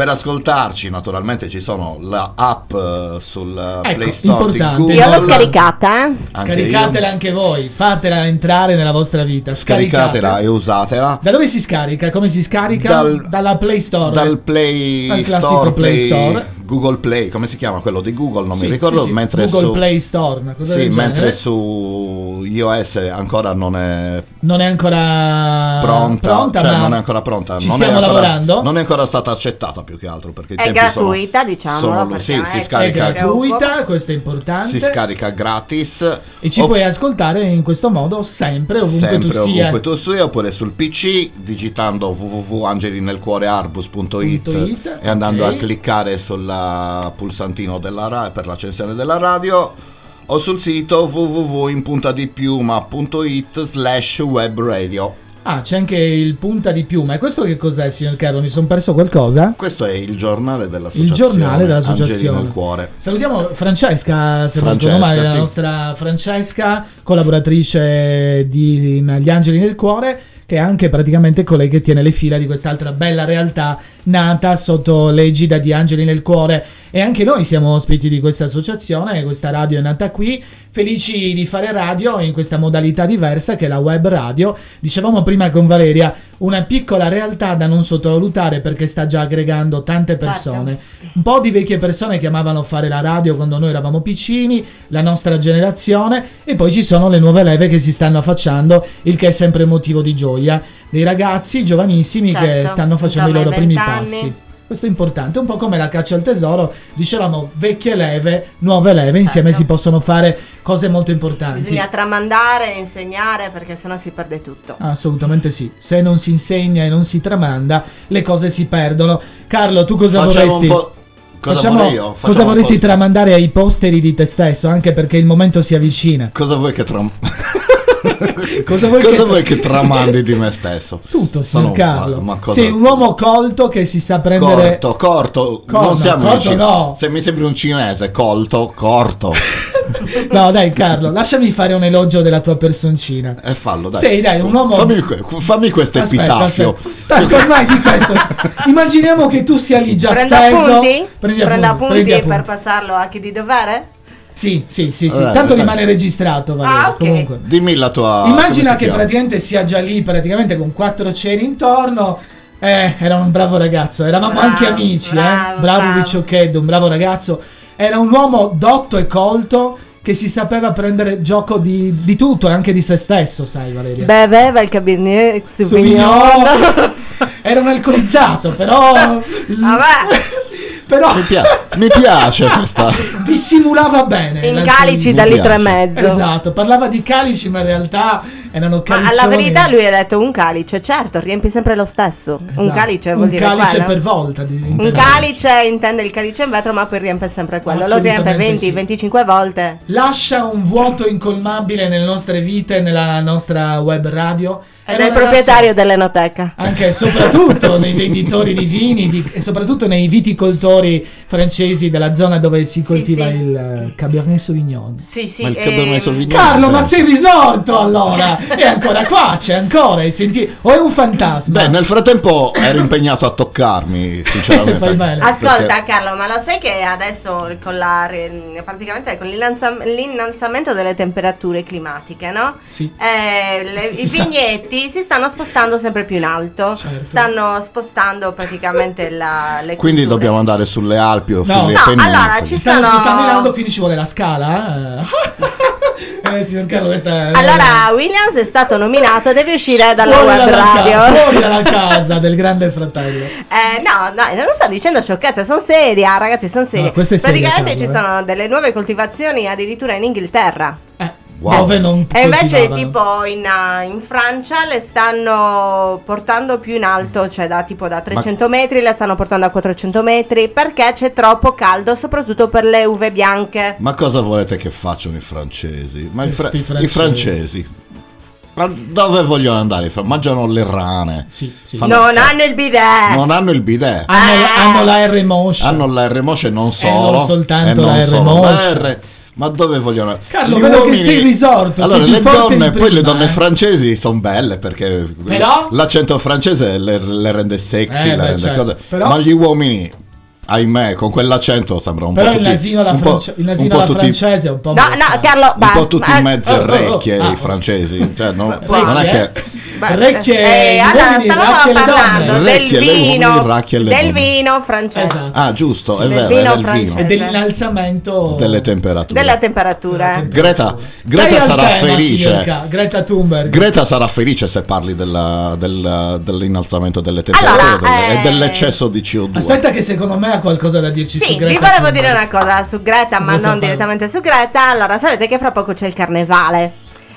per ascoltarci naturalmente ci sono la app eh, sul eh, Ecco, Play Store di importante. Google Io l'ho scaricata, eh. Anche Scaricatela io. anche voi, fatela entrare nella vostra vita. scaricatela e usatela Da dove si scarica? Come si scarica? Dal- Dalla Play Store. dal Play Dal classico Store, Play Store. Google Play come si chiama quello di Google non Sì, mi ricordo sì, sì. mentre Google su Play Store, una cosa sì, del mentre genere. su iOS ancora non è Non è ancora pronta, cioè ma non è ancora pronta. Ci non stiamo è ancora, lavorando? Non è ancora stata accettata più che altro perché È gratuita, sono, diciamolo, sono- perché sì, si è- È scarica, gratuita, questo è importante. si scarica gratis E ci o- puoi ascoltare in questo modo sempre, ovunque sempre tu sia. ovunque tu sia oppure sul PC digitando www.angelinelcuorearbus.it .it, e andando ok. a cliccare sul pulsantino della ra- per l'accensione della radio o sul sito www.impuntadipiuma.it slash web radio Ah, c'è anche il punta di piuma. E questo che cos'è, signor Carlo? Mi sono perso qualcosa? Questo è il giornale dell'associazione. Il giornale dell'associazione. nel cuore. Salutiamo Francesca, se non Francesca, ricordo male, la sì. nostra Francesca, collaboratrice di Gli Angeli nel Cuore, che è anche praticamente colei che tiene le fila di quest'altra bella realtà nata sotto l'egida di Angeli nel Cuore. E anche noi siamo ospiti di questa associazione, questa radio è nata qui, felici di fare radio in questa modalità diversa che è la web radio. Dicevamo prima con Valeria, una piccola realtà da non sottovalutare perché sta già aggregando tante persone. Un po' di vecchie persone che amavano fare la radio quando noi eravamo piccini, la nostra generazione, e poi ci sono le nuove leve che si stanno affacciando, il che è sempre motivo di gioia. Dei ragazzi giovanissimi che Certo, stanno facendo i intorno loro primi 20 anni. passi. Questo è importante, un po' come la caccia al tesoro, dicevamo vecchie leve, nuove leve, insieme Certo. si possono fare cose molto importanti. Bisogna tramandare, insegnare perché sennò si perde tutto. Assolutamente sì, se non si insegna e non si tramanda, le cose si perdono. Carlo, tu cosa Facciamo vorresti? un po'. Cosa Facciamo- vorrei io? cosa vorresti tramandare ai posteri di te stesso, anche perché il momento si avvicina? Cosa vuoi che tram... Cosa vuoi Cosa che- vuoi che tramandi di me stesso? Tutto, signor Sono- Carlo. ma- ma cosa- Sei un uomo colto che si sa prendere... Corto, corto, Co- non no, siamo corto vicini. no. Se mi sembri un cinese, colto, corto. No, dai Carlo, lasciami fare un elogio della tua personcina. E fallo, dai. Sei, dai, un uomo- Fammi, fammi questo aspetta. Tanto ormai di questo. Immaginiamo che tu sia lì già Prenda steso. appunti? Prendi Prenda appunti, appunti prendi per passarlo a chi di dovere? Sì, sì, sì, sì. Allora, Tanto dai. rimane registrato, Valeria. Ah, ok. Comunque. Dimmi la tua. Immagina che chiama? praticamente sia già lì, praticamente con quattro ceri intorno. Eh, era un bravo ragazzo. Eravamo Bravo, anche amici, bravo, eh. Bravo bravo. Riccioccheddo, un bravo ragazzo. Era un uomo dotto e colto che si sapeva prendere gioco di, di tutto, anche di se stesso, sai, Valeria. Beveva il Cabernet Sauvignon. Sauvignon. Era un alcolizzato, però. Vabbè, però Mi, pia- mi piace questa. dissimulava bene. in calici da litro e piace. mezzo. Esatto, parlava di calici, ma in realtà erano Ma calicioni. alla verità lui ha detto un calice, certo, riempi sempre lo stesso. Un Esatto. calice vuol un dire calice quello. per volta. di- Un calice intende il calice in vetro, ma poi riempie sempre quello. Lo riempie Assolutamente 20-25 sì. volte. Lascia un vuoto incolmabile nelle nostre vite, nella nostra web radio. Ed Era è il un proprietario dell'enoteca. Anche e soprattutto nei venditori di vini di- e soprattutto nei viticoltori francesi della zona dove si coltiva sì. il eh, Cabernet Sauvignon. Sì, sì. Ma il ehm, Cabernet Sauvignon. Carlo, ma sei risorto allora! È ancora qua, c'è ancora, hai sentito? O è un fantasma? Beh, nel frattempo ero impegnato a toccarmi, sinceramente. Ascolta Perché- Carlo, ma lo sai che adesso con la praticamente con l'innalzam- l'innalzamento delle temperature climatiche, no? Sì. Eh, le- Si I sta- vigneti si stanno spostando sempre più in alto. Certo. Stanno spostando praticamente la, le Quindi culture. dobbiamo andare sulle Alpi o No. sulle No, Appennini. allora, Si ci stanno sono- spostando in alto, quindi ci vuole la scala? Eh, signor Carlo, questa è... Allora, Williams è stato nominato, deve uscire dalla fuori web dalla radio. ca- fuori dalla casa del grande fratello. Eh, no, no, non sto dicendo sciocchezze, sono seria, ragazzi, sono serie. No, seria, Praticamente ci Carlo, eh. sono delle nuove coltivazioni addirittura in Inghilterra. Eh, Wow. Dove non E invece tipo in, uh, in Francia le stanno portando più in alto, cioè da tipo da 300 metri le stanno portando a 400 metri perché c'è troppo caldo, soprattutto per le uve bianche. Ma cosa volete che facciano i francesi? Ma i, fra- Questi i francesi. francesi. Ma dove vogliono andare? Mangiano le rane. Sì, sì. Fanno- Non hanno il bidet. Non hanno il bidet. Hanno, Eh. hanno la R Motion. Hanno la R Motion e non solo. non soltanto e non la R Ma dove vogliono Carlo, Gli vedo che sei risorto, Allora, sei le donne, poi le donne eh. francesi sono belle perché Però? l'accento francese le, le rende sexy, Eh, le beh, rende certo. cose. Però- Ma gli uomini, ahimè, con quell'accento sembra un Però po' il tutti, nasino alla, un po'- France- il nasino alla tutti- francese è un po' No, no, Carlo, un basta. po' tutti ma- mezze oh, oh, oh. orecchie Ah, i francesi, cioè, non, non è che Beh, Orecchie eh, allora uomini, stavamo parlando donne. del uomini, vino, alle del donne. vino francese, Esatto. Ah, giusto, Sì, è del vero, vino francese. vino E dell'innalzamento delle temperature. della temperatura. Greta, Stai Greta al sarà tema, felice. signor Ca- Greta Thunberg. Greta sarà felice se parli della- del- dell'innalzamento delle temperature Allora, delle- eh, e dell'eccesso di CO2. Aspetta che secondo me ha qualcosa da dirci su Sì, Greta vi volevo Thunberg. dire una cosa su Greta, ma Cosa non parla? direttamente su Greta. Allora, sapete che fra poco c'è il carnevale.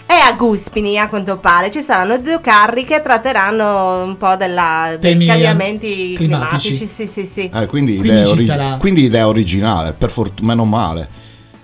E a Guspini, a quanto pare, ci saranno due carri che tratteranno un po' della, dei Temi cambiamenti climatici. climatici. Sì, sì, sì. Eh, quindi, Quindi idea ori- sarà. quindi idea originale, per fortuna, meno male.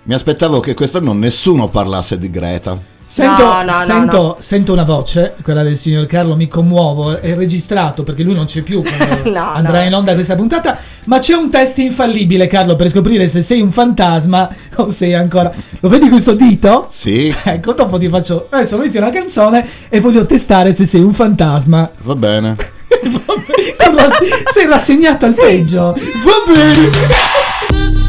Mi aspettavo che quest'anno nessuno parlasse di Greta. Sento, No, no, no, sento, sento una voce, quella del signor Carlo, mi commuovo, è registrato perché lui non c'è più andrà no. in onda questa puntata, ma c'è un test infallibile Carlo per scoprire se sei un fantasma o sei ancora... Lo vedi questo dito? Sì, Ecco, dopo ti faccio... Adesso metti una canzone e voglio testare se sei un fantasma. va bene. Carlo, sei rassegnato al peggio. Va bene.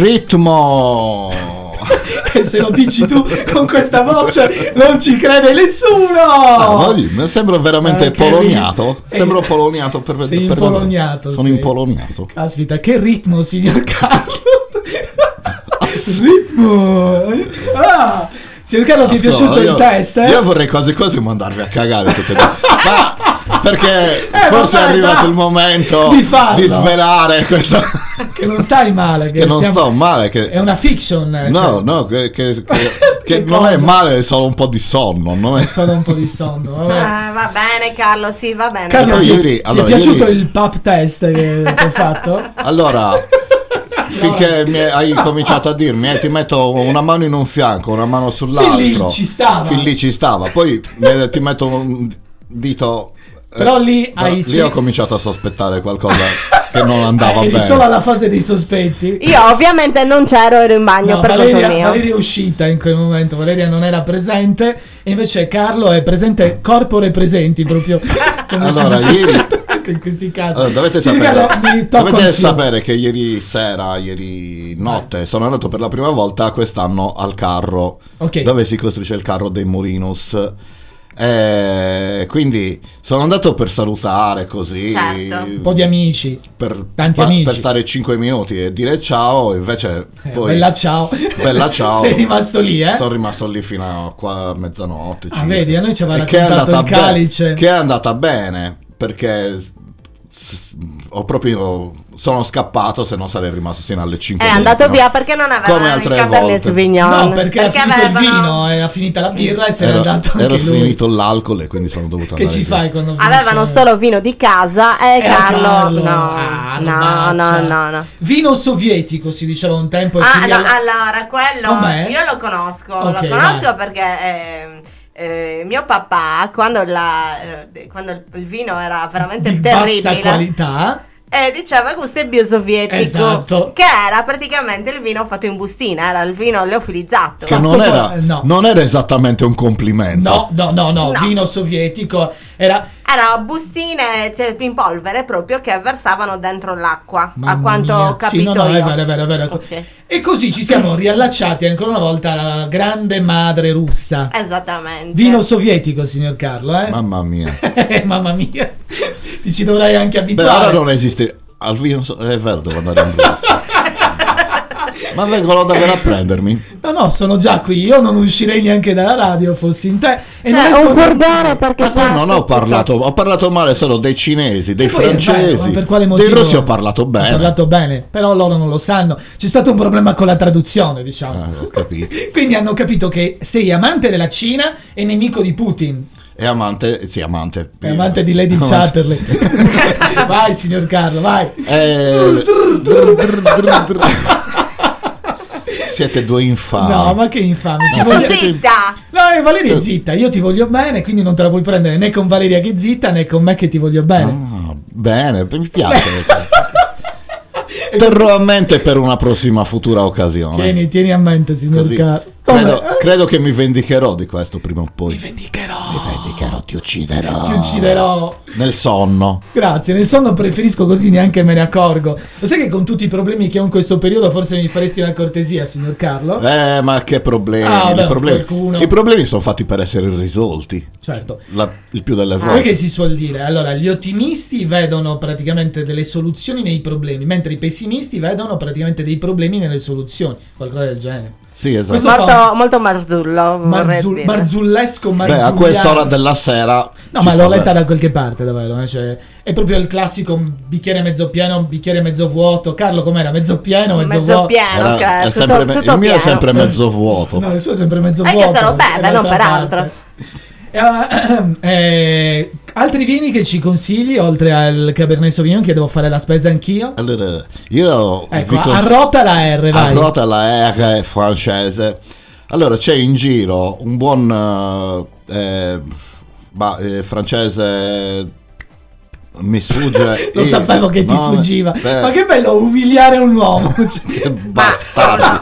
Ritmo. E se lo dici tu con questa voce non ci crede nessuno. Ah, voglio sembro veramente che poloniato. ri- Sembro eh, poloniato per sei per- impolognato, Sono impoloniato. Caspita, che ritmo, signor Carlo. ritmo. Ah, signor Carlo, ti è piaciuto io- il test? eh? Io vorrei quasi quasi mandarvi a cagare tutte e due. Ma perché Eh, forse vabbè, è arrivato il momento Di farlo. svelare questo. Che non stai male. Che, che non stiamo- sto male. Che... È una fiction. eh, No, cioè, no, che, che- che- non è male, è solo un po' di sonno. Non è... È solo un po' di sonno. Vabbè. Ah, va bene Carlo, sì, va bene. Carlo, No, ti, ieri- ti allora, è piaciuto ieri- il pub test che ho fatto? Allora, finché mi hai cominciato a dirmi, eh, ti metto una mano in un fianco, una mano sull'altro. Fin lì ci stava. Fin lì ci stava. Poi ti metto un dito. Eh, Però lì però hai lì ho cominciato a sospettare qualcosa che non andava Eh, bene. solo alla fase dei sospetti. Io ovviamente non c'ero, ero in bagno No, per conto Valeria, mio. Valeria è uscita in quel momento, Valeria non era presente e invece Carlo è presente corpore presenti proprio come si Allora, dice. ieri, in questi casi. Allora, dovete sapere, dovete sapere che ieri sera, ieri notte, sono andato per la prima volta quest'anno al carro Ok. dove si costruisce il carro dei Morinus. Eh, quindi sono andato per salutare così Certo. Un po' di amici. per, Tanti pa- amici. per stare 5 minuti e dire ciao invece Eh, poi bella ciao. bella ciao Sei rimasto lì, eh? sono rimasto lì fino a mezzanotte Ah, vedi, a noi ci aveva che è raccontato andata il be- calice. che è andata bene perché ho proprio sono scappato se no sarei rimasto fino alle 5 È andato via perché non aveva Come il altre volte. No, perché, era finito avevano- il vino, era finita la birra e se era, andato anche era lui. finito l'alcol e quindi sono dovuto Che andare ci via. fai quando finisce? Avevano solo vino di casa e Era Carlo, Carlo. no, Ah, no, no, no, no. Vino sovietico si diceva un tempo. ci Ah, no, allora, quello Com'è? io lo conosco, Ok, lo conosco vai. perché ehm, eh, mio papà, quando, la, eh, quando il, vino era veramente di terribile, bassa qualità. eh, diceva questo è biosovietico, Esatto. che era praticamente il vino fatto in bustina, era il vino leofilizzato. che non era, poi- no. non era esattamente un complimento No, no, no, no, No. vino sovietico. Era Erano bustine cioè, in polvere proprio che versavano dentro l'acqua, a Mamma quanto mia. ho capito Sì, no, no, io. è vero, è vero, è vero. Ok. E così ci siamo riallacciati ancora una volta alla grande madre russa. Esattamente. Vino sovietico, signor Carlo, eh? mamma mia Mamma mia. Ti ci dovrai anche beh abituare. ora non esiste al vino so- è vero devo andare in Russia ma vengono davvero a prendermi No, no, sono già qui. Io non uscirei neanche dalla radio fossi in te. E non Cioè, esco un furgone perché Ma poi non ho parte- parlato, ho parlato male solo dei cinesi, dei francesi, ma per quale dei russi ho parlato Ho bene. parlato bene, però loro non lo sanno. C'è stato un problema con la traduzione, diciamo. Ah, ho capito. Quindi hanno capito che sei amante della Cina e nemico di Putin. È amante, sì, amante. È amante di Lady Amante. Chatterley. vai, signor Carlo, vai. Eh, Siete due infami. No, ma che infame. Ti No, voglio- Zitta! No, eh, Valeria è zitta. Io ti voglio bene, quindi non te la puoi prendere né con Valeria che è zitta né con me che ti voglio bene. Ah, bene, mi piace. Terrò a mente per una prossima futura occasione. Tieni, tieni a mente, signor Così. Carlo. Credo, credo che mi vendicherò di questo prima o poi. Ti vendicherò. Mi vendicherò, ti ucciderò. Ti ucciderò. Nel sonno. Grazie, nel sonno preferisco così neanche me ne accorgo. Lo sai che con tutti i problemi che ho in questo periodo forse mi faresti una cortesia, signor Carlo? Eh, ma che problemi. Ah, I problemi, i problemi sono fatti per essere risolti. Certo. La- il più delle volte. che si suol dire? Allora, gli ottimisti vedono praticamente delle soluzioni nei problemi, mentre i pessimisti vedono praticamente dei problemi nelle soluzioni, qualcosa del genere. Sì, esatto. Molto, fa- molto marzullo, Marzul- dire. marzullesco, Beh, a quest'ora della sera. No, ma l'ho bene. letta da qualche parte, davvero. eh, cioè, è proprio il classico bicchiere mezzo pieno, bicchiere mezzo vuoto. Carlo, com'era? Mezzo pieno, mezzo, Mezzo vuoto? pieno, Era- cioè, è tutto- sempre me- tutto il mio è pieno. sempre mezzo vuoto. No, il suo è sempre mezzo È che vuoto. se lo beve, non l'altra per parte. altro. Eh, eh, altri vini che ci consigli, oltre al Cabernet Sauvignon, che devo fare la spesa anch'io? Allora, io Ecco, vi cons- arrota la R, vai. Arrota la R francese. Allora, c'è in giro un buon eh, eh, ma, eh, francese. Mi sfugge. Lo il sapevo che ti sfuggiva. Beh, Ma che bello umiliare un uomo. che bastardo.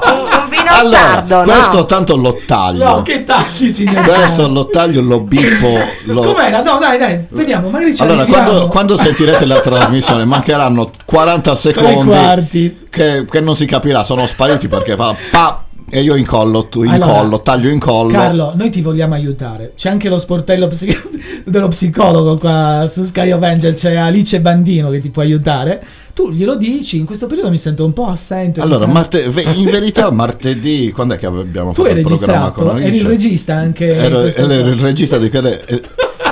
Allora, sardo, questo no? tanto lo taglio. No, che tagli, signor Questo lo taglio, lo bippo. Lo... Com'era? No, dai, dai, vediamo, magari ci Allora, quando, quando sentirete la trasmissione, mancheranno 40 Tre secondi quarti. che, che non si capirà, sono spariti perché fa pa e io incollo, tu Allora, incollo, taglio incollo. Carlo, noi ti vogliamo aiutare. C'è anche lo sportello psi- dello psicologo qua su Sky of Angel, c'è Alice Bandino che ti può aiutare. Tu glielo dici, in questo periodo mi sento un po' assente. Allora, marte- in verità martedì, quando è che abbiamo tu fatto il programma con registrato? Eri il Alice? regista anche. in Ero, ero il regista di quelle... E,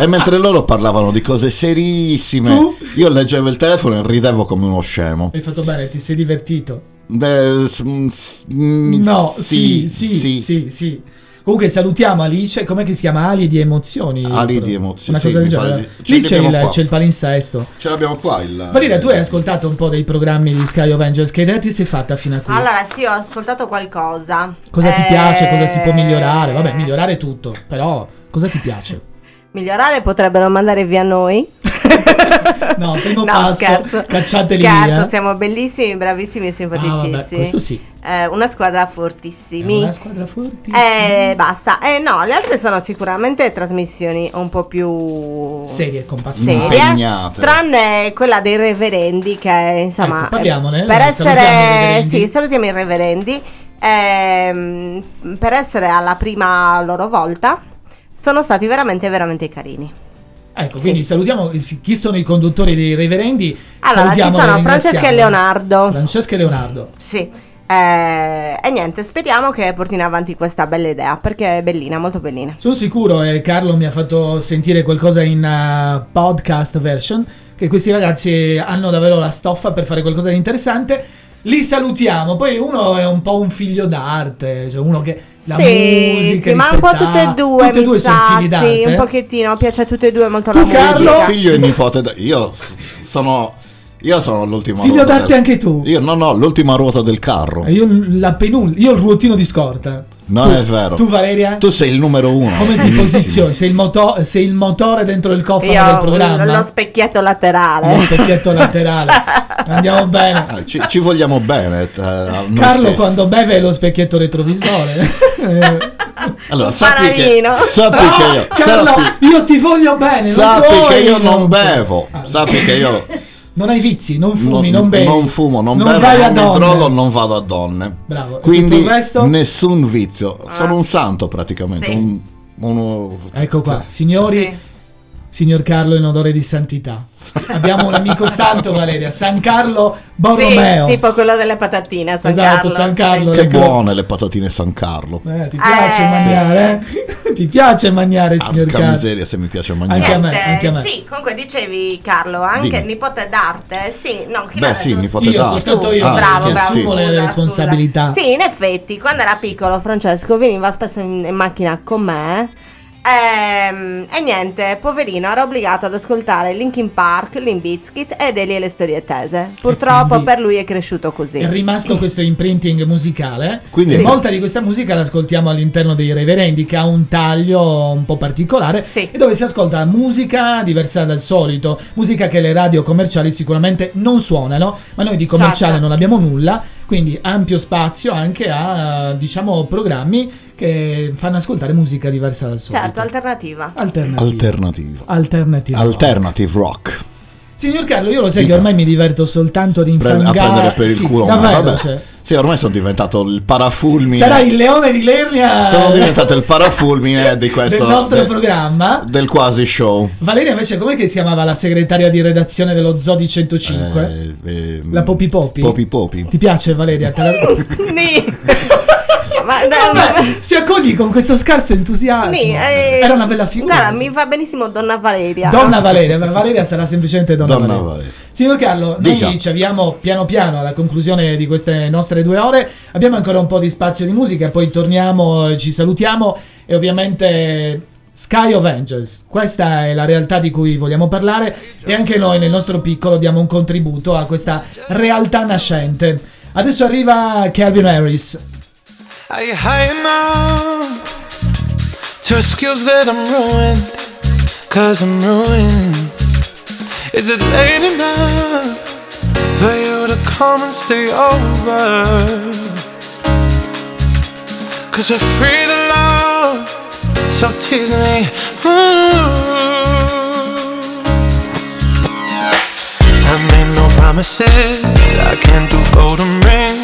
e mentre loro parlavano di cose serissime, Tu? io leggevo il telefono e ridevo come uno scemo. Hai fatto bene, ti sei divertito. Beh, s- s- No, sì, sì, sì, sì. Comunque salutiamo Alice, com'è che si chiama? Ali di emozioni. Ali di emozioni, Una sì, cosa del genere. Lì c'è il, c'è il palinsesto. Ce l'abbiamo qua il... Valeria, tu hai ascoltato un po' dei programmi di Sky of Angels, che idea ti sei fatta fino a qui? Allora, sì, ho ascoltato qualcosa. Cosa ti Eh, piace? Cosa si può migliorare? Vabbè, migliorare tutto, però cosa ti piace? Migliorare potrebbero mandare via noi. No, primo No, passo, scherzo. cacciateli Scherzo, via. siamo bellissimi, bravissimi e simpaticissimi. Ah, vabbè, questo sì. Eh, una squadra fortissimi. Una squadra fortissima. Eh, basta. Eh, no, le altre sono sicuramente trasmissioni un po' più Serie, compassione. serie, Impegnate. tranne quella dei reverendi che insomma Ecco, parliamone, per eh, salutiamo i essere reverendi. sì, salutiamo i reverendi ehm, per essere alla prima loro volta sono stati veramente veramente carini. Ecco, quindi salutiamo chi sono i conduttori dei reverendi. Allora, ci salutiamo sono Francesca e Leonardo. Francesca e Leonardo. Sì. Eh, e niente, speriamo che portino avanti questa bella idea perché è bellina, molto bellina. Sono sicuro, e Carlo mi ha fatto sentire qualcosa in uh, podcast version, che questi ragazzi hanno davvero la stoffa per fare qualcosa di interessante. Li salutiamo. Poi uno è un po' un figlio d'arte, cioè uno che la sì, musica, sì, ma un po' tutte e due, tutte e mi due sono sa, figli d'arte. Sì, un pochettino, piace a tutte e due molto Tu, la musica. Carlo? Figlio e nipote. da- Io sono. Io sono l'ultima Figlio ruota. d'arte del- anche tu. Io no, no, l'ultima ruota del carro. E Io la penul- io il ruotino di scorta. Non Tu- è vero. Tu Valeria? Tu sei il numero uno. Come ti posizioni? Sei il, moto- sei il motore dentro il cofano del programma? lo specchietto laterale. Lo specchietto laterale. Andiamo bene. Ah, ci, ci vogliamo bene. eh, a noi Carlo stessi. quando beve è lo specchietto retrovisore. Allora, sappi che, sappi No, che io, Carlo, sappi, io ti voglio bene. sappi che io non bevo. Sappi che io Non hai vizi, non fumi, non, non, bevi. non fumo, non, non bevo, vai a non mi donne. drogo, non vado a donne. Bravo. Quindi nessun vizio. Sono un santo praticamente. Sì. un- uno- Ecco qua, signori, Sì. Signor Carlo in odore di santità. Abbiamo un amico santo, Valeria, San Carlo Borromeo. Sì, tipo quello delle patatine, San Esatto, Carlo. San Carlo. Che le cro- buone le patatine San Carlo. Eh, ti piace Eh. mangiare? eh? ti piace mangiare, signor Porca Carlo? miseria se mi piace mangiare. Anche a me, anche a me. Sì, comunque dicevi Carlo, anche Dimmi. nipote d'arte. Sì, no, chi Beh, l'ha sì, detto? nipote Io d'arte. sono stato io Ah, bravo, bravo. assumo le scusa, responsabilità. scusa. Sì, in effetti, quando era piccolo Francesco veniva spesso in, in macchina con me. Ehm, e niente, poverino, era obbligato ad ascoltare Linkin Park, Limp Bizkit ed Eli e le storie tese. Purtroppo per lui è cresciuto così. È rimasto questo imprinting musicale. Quindi- E Sì. molta di questa musica l'ascoltiamo all'interno dei reverendi, che ha un taglio un po' particolare. Sì. E dove si ascolta musica diversa dal solito. Musica che le radio commerciali sicuramente non suonano. Ma noi di commerciale Certo. non abbiamo nulla. Quindi ampio spazio anche a, diciamo, programmi che fanno ascoltare musica diversa dal solito. Certo, alternativa. Alternativa. Alternativa. Alternativa. Alternative rock. Signor Carlo, io lo sai che ormai mi diverto soltanto ad Pre- a infangare. prendere per il Sì, culo. davvero, vabbè. cioè. Sì, ormai sono diventato il parafulmine. Sarà il leone di Lernia Sono diventato il parafulmine di questo del nostro de- programma. del quasi show. Valeria invece com'è che si chiamava la segretaria di redazione dello Zodi 105? Eh, eh, La Popi Popi? Popi Popi. Ti piace Valeria? Te la- Ma, Vabbè, si accogli con questo scarso entusiasmo. Nì, eh, Era una bella figura. Guarda, mi va benissimo Donna Valeria. Donna Valeria, Valeria sarà semplicemente Donna, Donna Valeria. Valeria. Signor Carlo, Dica. noi ci avviamo piano piano alla conclusione di queste nostre due ore. Abbiamo ancora un po' di spazio di musica, poi torniamo, ci salutiamo e ovviamente Sky of Angels. Questa è la realtà di cui vogliamo parlare e anche noi nel nostro piccolo diamo un contributo a questa realtà nascente. Adesso arriva Calvin Harris. Are you high enough to skills that I'm ruined? Cause I'm ruined. Is it late enough for you to come and stay over? Cause we're free to love, so tease me. I made no promises, I can't do golden rings,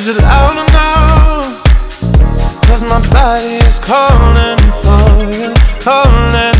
Is it loud enough? Cause my body is calling for you, calling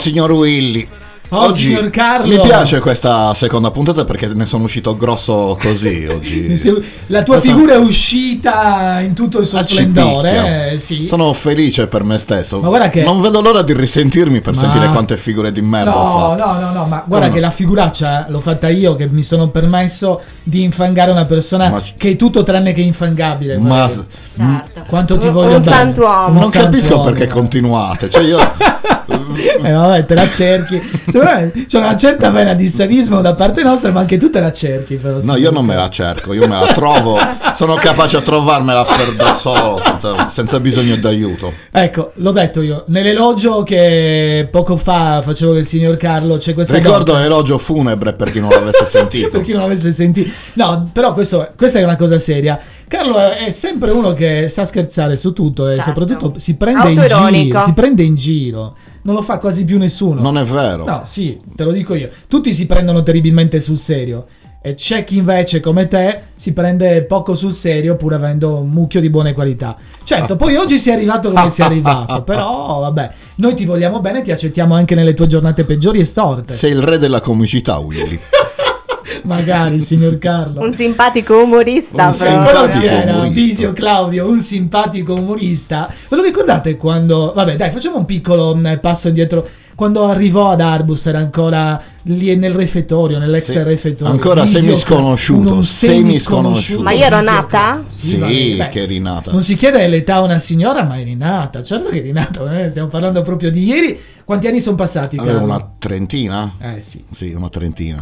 Signor Willy. Oh, signor Carlo. Mi piace questa seconda puntata perché ne sono uscito grosso così oggi. La tua Questa- figura è uscita in tutto il suo a splendore. eh, sì. Sono felice per me stesso. Ma guarda che- Non vedo l'ora di risentirmi per Ma- sentire quante figure di merda ho No, fatto. no, no, no, ma guarda no? che la figuraccia l'ho fatta io che mi sono permesso di infangare una persona Ma- che è tutto tranne che infangabile. Ma guarda. Quanto ti voglio un bene. santuomo. non capisco santuomo. perché continuate. Cioè io Eh vabbè, te la cerchi. Cioè, c'è una certa vena di sadismo da parte nostra, ma anche tu te la cerchi. Però, No, io non me la cerco, io me la trovo. Sono capace a trovarmela per da solo, senza, senza bisogno d'aiuto. Ecco, l'ho detto io. Nell'elogio che poco fa facevo del signor Carlo c'è questa Ricordo donna- elogio funebre per chi non l'avesse sentito. per chi non avesse sentito. No, però questo- questa è una cosa seria. Carlo è è sempre uno che sa scherzare su tutto e Certo. soprattutto si prende in giro. Si prende in giro. Non lo fa quasi più nessuno. Non è vero. No, sì, te lo dico io. Tutti si prendono terribilmente sul serio. E c'è chi invece, come te, si prende poco sul serio pur avendo un mucchio di buone qualità. Certo, poi oggi sei arrivato come sei arrivato, però vabbè, noi ti vogliamo bene, ti accettiamo anche nelle tue giornate peggiori e storte. Sei il re della comicità, Willy. Magari, signor Carlo. Un simpatico umorista. Un simpatico chi era? Bisio Claudio, un simpatico umorista. Ve lo ricordate quando... Vabbè, dai, facciamo un piccolo mh, passo indietro. Quando arrivò ad Arbus era ancora lì nel refettorio, nell'ex Sì, refettorio. ancora Bisio- semisconosciuto, un semisconosciuto. Ma io ero nata? Sì, beh, che eri nata. Non si chiede l'età a una signora, ma eri nata. Certo che eri nata, eh, stiamo parlando proprio di ieri. Quanti anni sono passati? Carlo? una trentina? Eh sì. Sì, una trentina.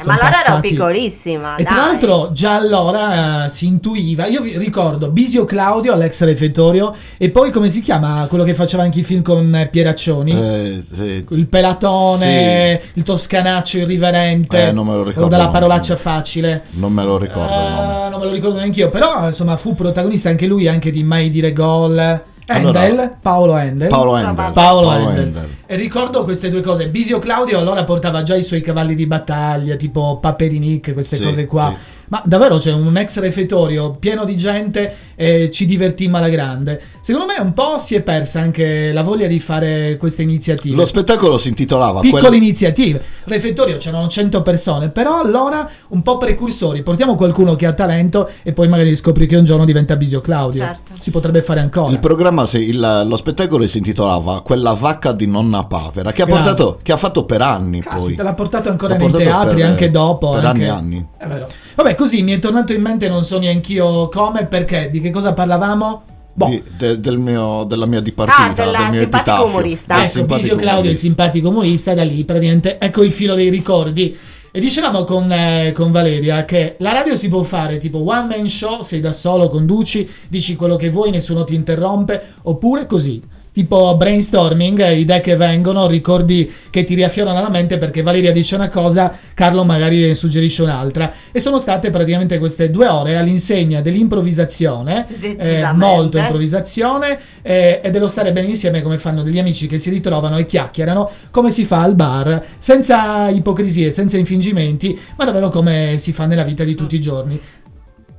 Eh, Sono ma allora ero passati- piccolissima. E dai. tra l'altro già allora eh, si intuiva, io vi ricordo Bisio Claudio all'ex refettorio e poi come si chiama quello che faceva anche i film con eh, Pieraccioni? Eh, sì. il pelatone, il toscanaccio irriverente, Eh, non me lo ricordo o dalla parolaccia facile. Non me lo ricordo. Eh, non me lo ricordo neanche io, però insomma fu protagonista anche lui anche di Mai dire gol. Allora, Handel, Paolo Handel. Paolo Handel. Paolo, Paolo Handel. Handel. E ricordo queste due cose. Bisio Claudio allora portava già i suoi cavalli di battaglia, tipo Paperinic, queste Sì, cose qua. sì. Ma davvero c'è un ex refettorio pieno di gente e ci divertimmo alla grande. Secondo me un po' si è persa anche la voglia di fare queste iniziative. Lo spettacolo si intitolava Piccole quel- iniziative. Refettorio c'erano 100 persone, però allora un po' precursori. Portiamo qualcuno che ha talento e poi magari scopri che un giorno diventa Bisio Claudio. Certo. Si potrebbe fare ancora. Il programma, si- il- lo spettacolo si intitolava Quella vacca di nonna papera, che ha, portato, che ha fatto per anni poi. Caspita, l'ha portato ancora L'ha nei portato teatri, per- anche dopo. Per anche- anni e anni. È vero. Vabbè, così mi è tornato in mente, non so neanch'io come, perché, di che cosa parlavamo? Boh. Di- de- del mio- della mia dipartita, Ah, del del mio simpatico epitafio. umorista. Ecco, simpatico Bisio Claudio, il umorista. simpatico umorista, da lì praticamente ecco il filo dei ricordi. E dicevamo con, eh, con Valeria che la radio si può fare tipo one man show, sei da solo, conduci, dici quello che vuoi, nessuno ti interrompe, oppure così. Tipo brainstorming, eh, idee che vengono, ricordi che ti riaffiorano alla mente perché Valeria dice una cosa, Carlo magari ne suggerisce un'altra. E sono state praticamente queste due ore all'insegna dell'improvvisazione, eh, molto improvvisazione eh, e dello stare bene insieme come fanno degli amici che si ritrovano e chiacchierano come si fa al bar, senza ipocrisie, senza infingimenti, ma davvero come si fa nella vita di tutti i giorni.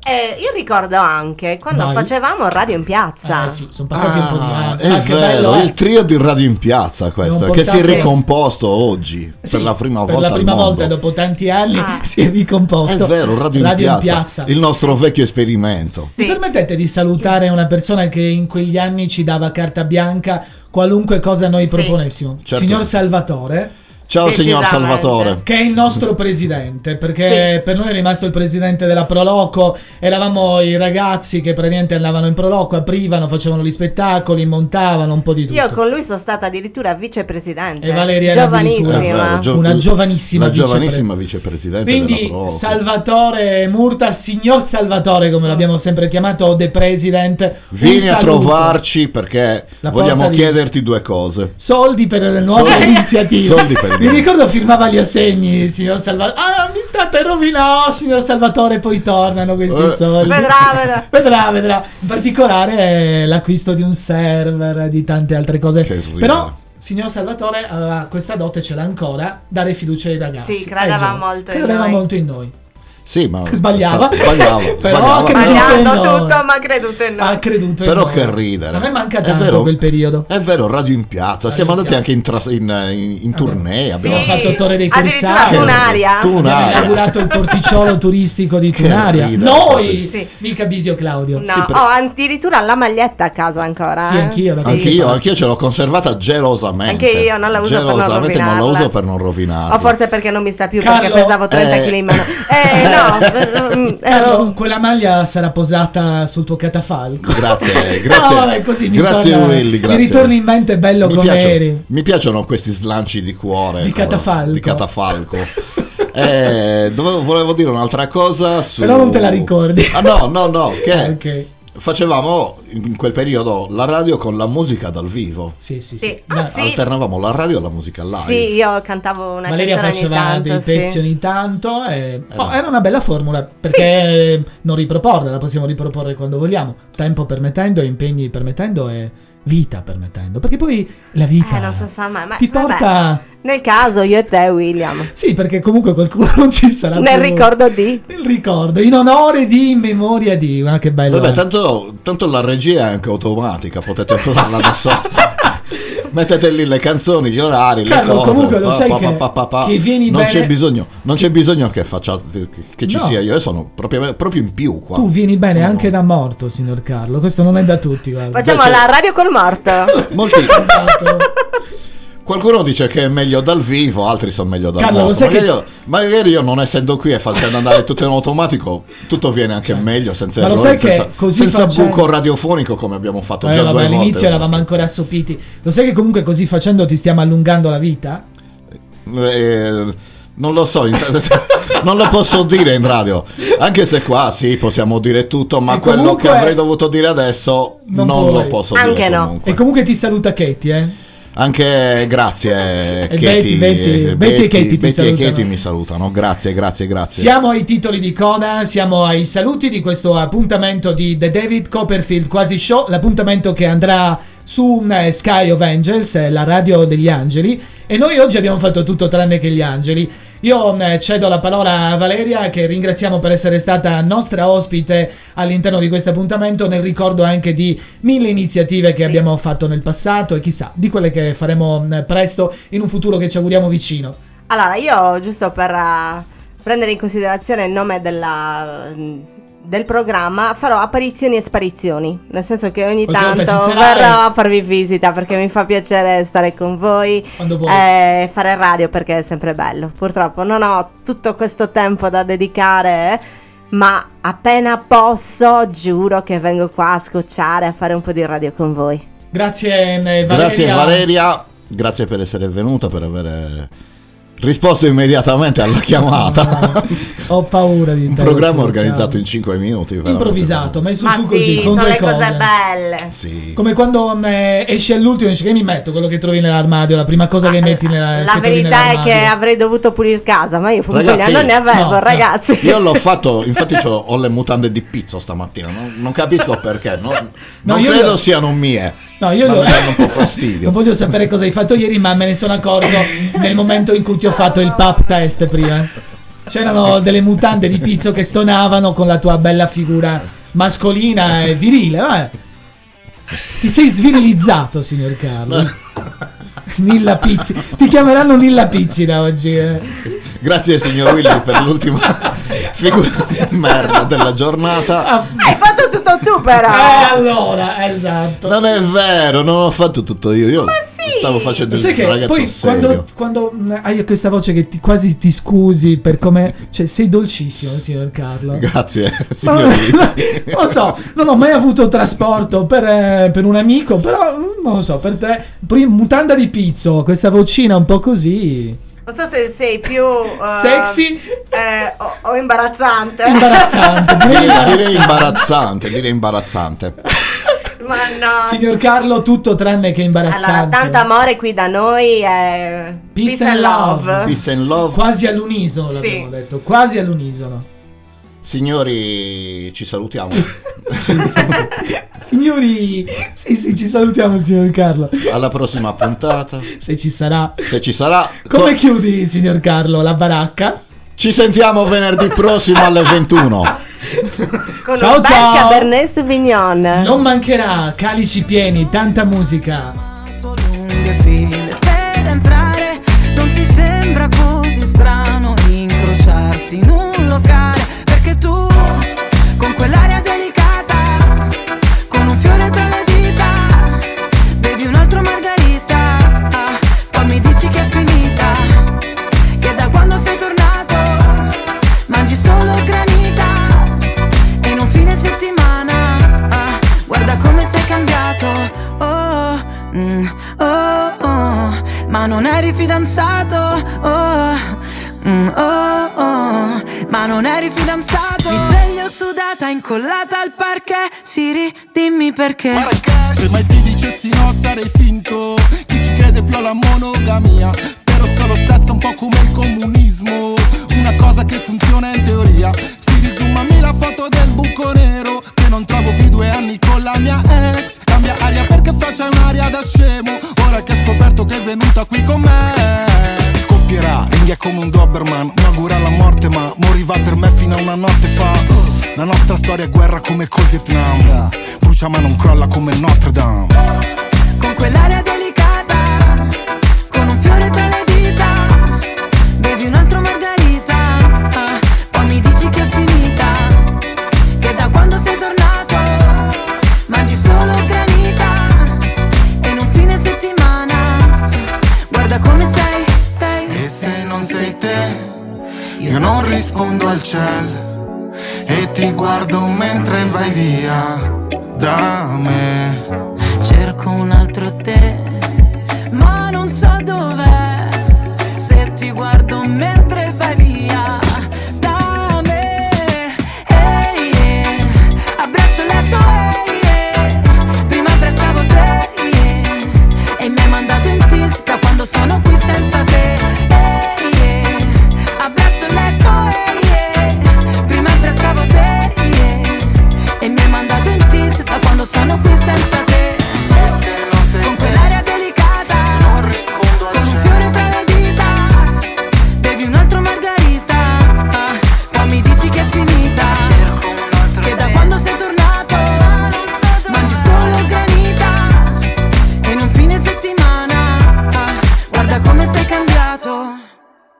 E io ricordo anche quando Vai. facevamo radio in piazza. Eh sì, sono passati un po' di Ah, anni. è che vero, bello, eh. il trio di Radio in Piazza questo, che si è ricomposto oggi Sì, per la prima per volta la prima al volta mondo. dopo tanti anni Ah. si è ricomposto. È vero, Radio, in, piazza, il nostro vecchio esperimento. Mi permettete di salutare una persona che in quegli anni ci dava carta bianca qualunque cosa noi proponessimo? Certo. Signor Salvatore. Ciao signor Salvatore. Che è il nostro presidente, perché per noi è rimasto il presidente della Proloco. Eravamo i ragazzi che praticamente andavano in Proloco, aprivano, facevano gli spettacoli, montavano un po' di tutto. Io con lui sono stata addirittura vicepresidente. E Valeria era Giovanissima. È vero, gio- Una giovanissima la vicepre- giovanissima vicepresidente della Quindi. Salvatore Murta, signor Salvatore, come l'abbiamo sempre chiamato, The President. Vieni a trovarci perché vogliamo di- chiederti due cose. Soldi per le nuove Soldi- iniziative. soldi per Mi ricordo firmava gli assegni, signor Salvatore. Ah, mi state rovinando, signor Salvatore. Poi tornano questi Eh. soldi. Vedrà, vedrà. vedrà, vedrà. In particolare eh, l'acquisto di un server, di tante altre cose. ridere. Però, signor Salvatore aveva questa dote, ce l'ha ancora, dare fiducia ai ragazzi. Sì, credeva giovani. molto in Credeva noi. molto in noi. Sì, ma Sbagliava. sa- sbagliava, Però sbagliava. ha creduto noi. tutto, ma ha creduto in noi. Ha creduto Però noi. che ridere. A me manca È tanto vero- quel periodo. È vero, Radio in Piazza. Siamo in andati anche in, tras- in, in- in tournée. Abbiamo Abbiamo fatto fatto Torre dei Corsari. Tunaria. Abbiamo Tunaria. inaugurato il porticciolo turistico di Tunaria. ridere. Noi, Sì. mica Bisio Claudio. No, ho addirittura la maglietta a casa ancora. Sì, eh. anch'io, da Anche io, anche io ce l'ho conservata gelosamente. Anche io non la uso per non Gelosamente non la rovinarla. uso per non rovinarla. O forse perché non mi sta più perché pesavo 30 Eh. kg in mano. Eh, no. mm, eh, Carlo, quella maglia sarà posata sul tuo catafalco. Grazie, grazie. No, vabbè, così mi grazie torna- Willy, mi grazie. ritorni in mente bello mi come piacciono, eri. mi piacciono questi slanci di cuore. Di catafalco. Di catafalco. Eh, dovevo- volevo dire un'altra cosa su... Però non te la ricordi. Ah no, no, no, che Ok. Facevamo in quel periodo la radio con la musica dal vivo. Sì, sì, Sì. sì. Ah, sì. Alternavamo la radio e la musica live. Sì, io cantavo una Valeria canzone ogni faceva tanto, dei sì. pezzi ogni tanto e oh, era una bella formula perché non riproporla, la possiamo riproporre quando vogliamo, tempo permettendo, impegni permettendo e vita permettendo, perché poi la vita Eh, non so sa mai. Ma ti vabbè, porta Nel caso io e te, William. Sì, perché comunque qualcuno non ci sarà Nel più. ricordo di. Nel ricordo, in onore di, in memoria di, ma che bello. Vabbè, tanto, tanto la regia è anche automatica, potete farla da solo. Mettete lì le canzoni, gli orari, Carlo, le cose. comunque lo pa, sai pa, che- pa, pa, pa. che vieni non bene- c'è bisogno, non c'è bisogno che facciate che ci No. sia io, sono proprio, proprio in più qua. Tu vieni bene anche da morto, signor Carlo. Questo non è da tutti, guarda. Facciamo Invece- la radio col morto. Molti, Esatto. Qualcuno dice che è meglio dal vivo, altri sono meglio dal Carlo, magari, che- io, magari io non essendo qui e facendo andare tutto in automatico, tutto viene anche meglio senza Ma lo errori, sai che senza, così senza facendo- buco radiofonico come abbiamo fatto Eh, già vabbè, due volte. all'inizio eravamo ancora assopiti. Lo sai che comunque così facendo ti stiamo allungando la vita? Eh, non lo so, non lo posso dire in radio. Anche se qua sì, possiamo dire tutto, ma quello che avrei dovuto dire adesso Non non, lo posso Anche dire. no. comunque. E comunque ti saluta Katie, eh? Anche grazie, E Katie, Betty- Betty- eh, Betty e Katie ti Betty e salutano. Katie mi salutano. Grazie, grazie, grazie. Siamo ai titoli di coda, siamo ai saluti di questo appuntamento di The David Copperfield Quasi Show, l'appuntamento che andrà su eh, Sky of Angels, eh, la radio degli angeli, e noi oggi abbiamo fatto tutto tranne che gli angeli. Io eh, cedo la parola a Valeria che ringraziamo per essere stata nostra ospite all'interno di questo appuntamento nel ricordo anche di mille iniziative che abbiamo fatto nel passato e chissà di quelle che faremo eh, presto in un futuro che ci auguriamo vicino. Allora, io giusto per eh, prendere in considerazione il nome della, mm, del programma, farò apparizioni e sparizioni. Nel senso che ogni Qualche volta tanto verrò a farvi visita perché mi fa piacere stare con voi. E fare radio perché è sempre bello. Purtroppo non ho tutto questo tempo da dedicare. Ma appena posso, giuro che vengo qua a scocciare a fare un po' di radio con voi. Grazie eh, Valeria. Grazie Valeria, grazie per essere venuta, per aver risposto immediatamente alla chiamata. Ho paura di Un programma organizzato in 5 minuti. improvvisato, messo Ma su sì, così con sono due le cose, cose. belle. Sì. Come quando eh, esci all'ultimo e dici che mi metto quello che trovi nell'armadio, la prima cosa che metti nella La che verità è che avrei dovuto pulire casa, ma io Ragazzi, non ne avevo, no, no. ragazzi. Io l'ho fatto, infatti c'ho- ho le mutande di pizzo stamattina, non, non capisco perché, no- non io credo le- siano mie, No, io lo- danno un po' fastidio. Non voglio sapere cosa hai fatto ieri, ma me ne sono accorto nel momento in cui ti ho fatto il pap test prima. C'erano delle mutande di pizzo che stonavano con la tua bella figura mascolina e virile. vabbè. Ti sei svirilizzato, signor Carlo. Nilla Pizzi. Ti chiameranno Nilla Pizzi da oggi. eh. Grazie signor Willy per l'ultima figura di merda della giornata. Hai fatto tutto tu però. Eh, allora, esatto. Non è vero, non ho fatto tutto io. Io stavo facendo il Sai che ragazzo poi serio. quando, quando mh, hai questa voce che ti, quasi ti scusi per come... Cioè, sei dolcissimo, signor Carlo. Grazie, Ma- signor Willy. non lo so, non ho mai avuto trasporto per, eh, per un amico, però mm, non lo so, per te, mutanda di pizzo, questa vocina un po' così, Non so se sei più eh, Sexy? eh, o, o imbarazzante. imbarazzante. direi Direi, direi imbarazzante. direi imbarazzante. Ma no. Signor Carlo, tutto tranne che Allora, imbarazzante. tanto amore qui da noi. eh, Peace and love. Peace and love. Quasi all'unisono Sì. l'abbiamo detto, quasi all'unisono. Signori, ci salutiamo. Sì, sì, sì. Signori, sì, sì, ci salutiamo, signor Carlo. Alla prossima puntata. Se ci sarà. Se ci sarà. Come chiudi, signor Carlo, la baracca? Ci sentiamo venerdì prossimo alle 21. Con Ciao, un ciao. Cabernet Sauvignon. Non mancherà calici pieni, tanta musica. Ma non eri fidanzato oh, mm, oh, oh, ma non eri fidanzato. Mi sveglio sudata incollata al parquet. Siri dimmi perché. Se mai ti dicessi no sarei finto. Chi ci crede più alla monogamia? Però solo sesso un po' come il comunismo. Una cosa che funziona in teoria. Si rizoomami la foto del buco nero non trovo più due anni con la mia ex. Cambia aria perché faccia un'aria da scemo. Ora che ho scoperto che è venuta qui con me. Scoppierà, ringhia come un Doberman. Mi augura la morte ma moriva per me fino a una notte fa. La nostra storia è guerra come col Vietnam. Brucia ma non crolla come Notre Dame. Con quell'aria delicata con un fiore tra le dita bevi un altro non rispondo al cielo E ti guardo mentre vai via da me. Cerco un altro te ma non so dov'è. Se ti guardo mentre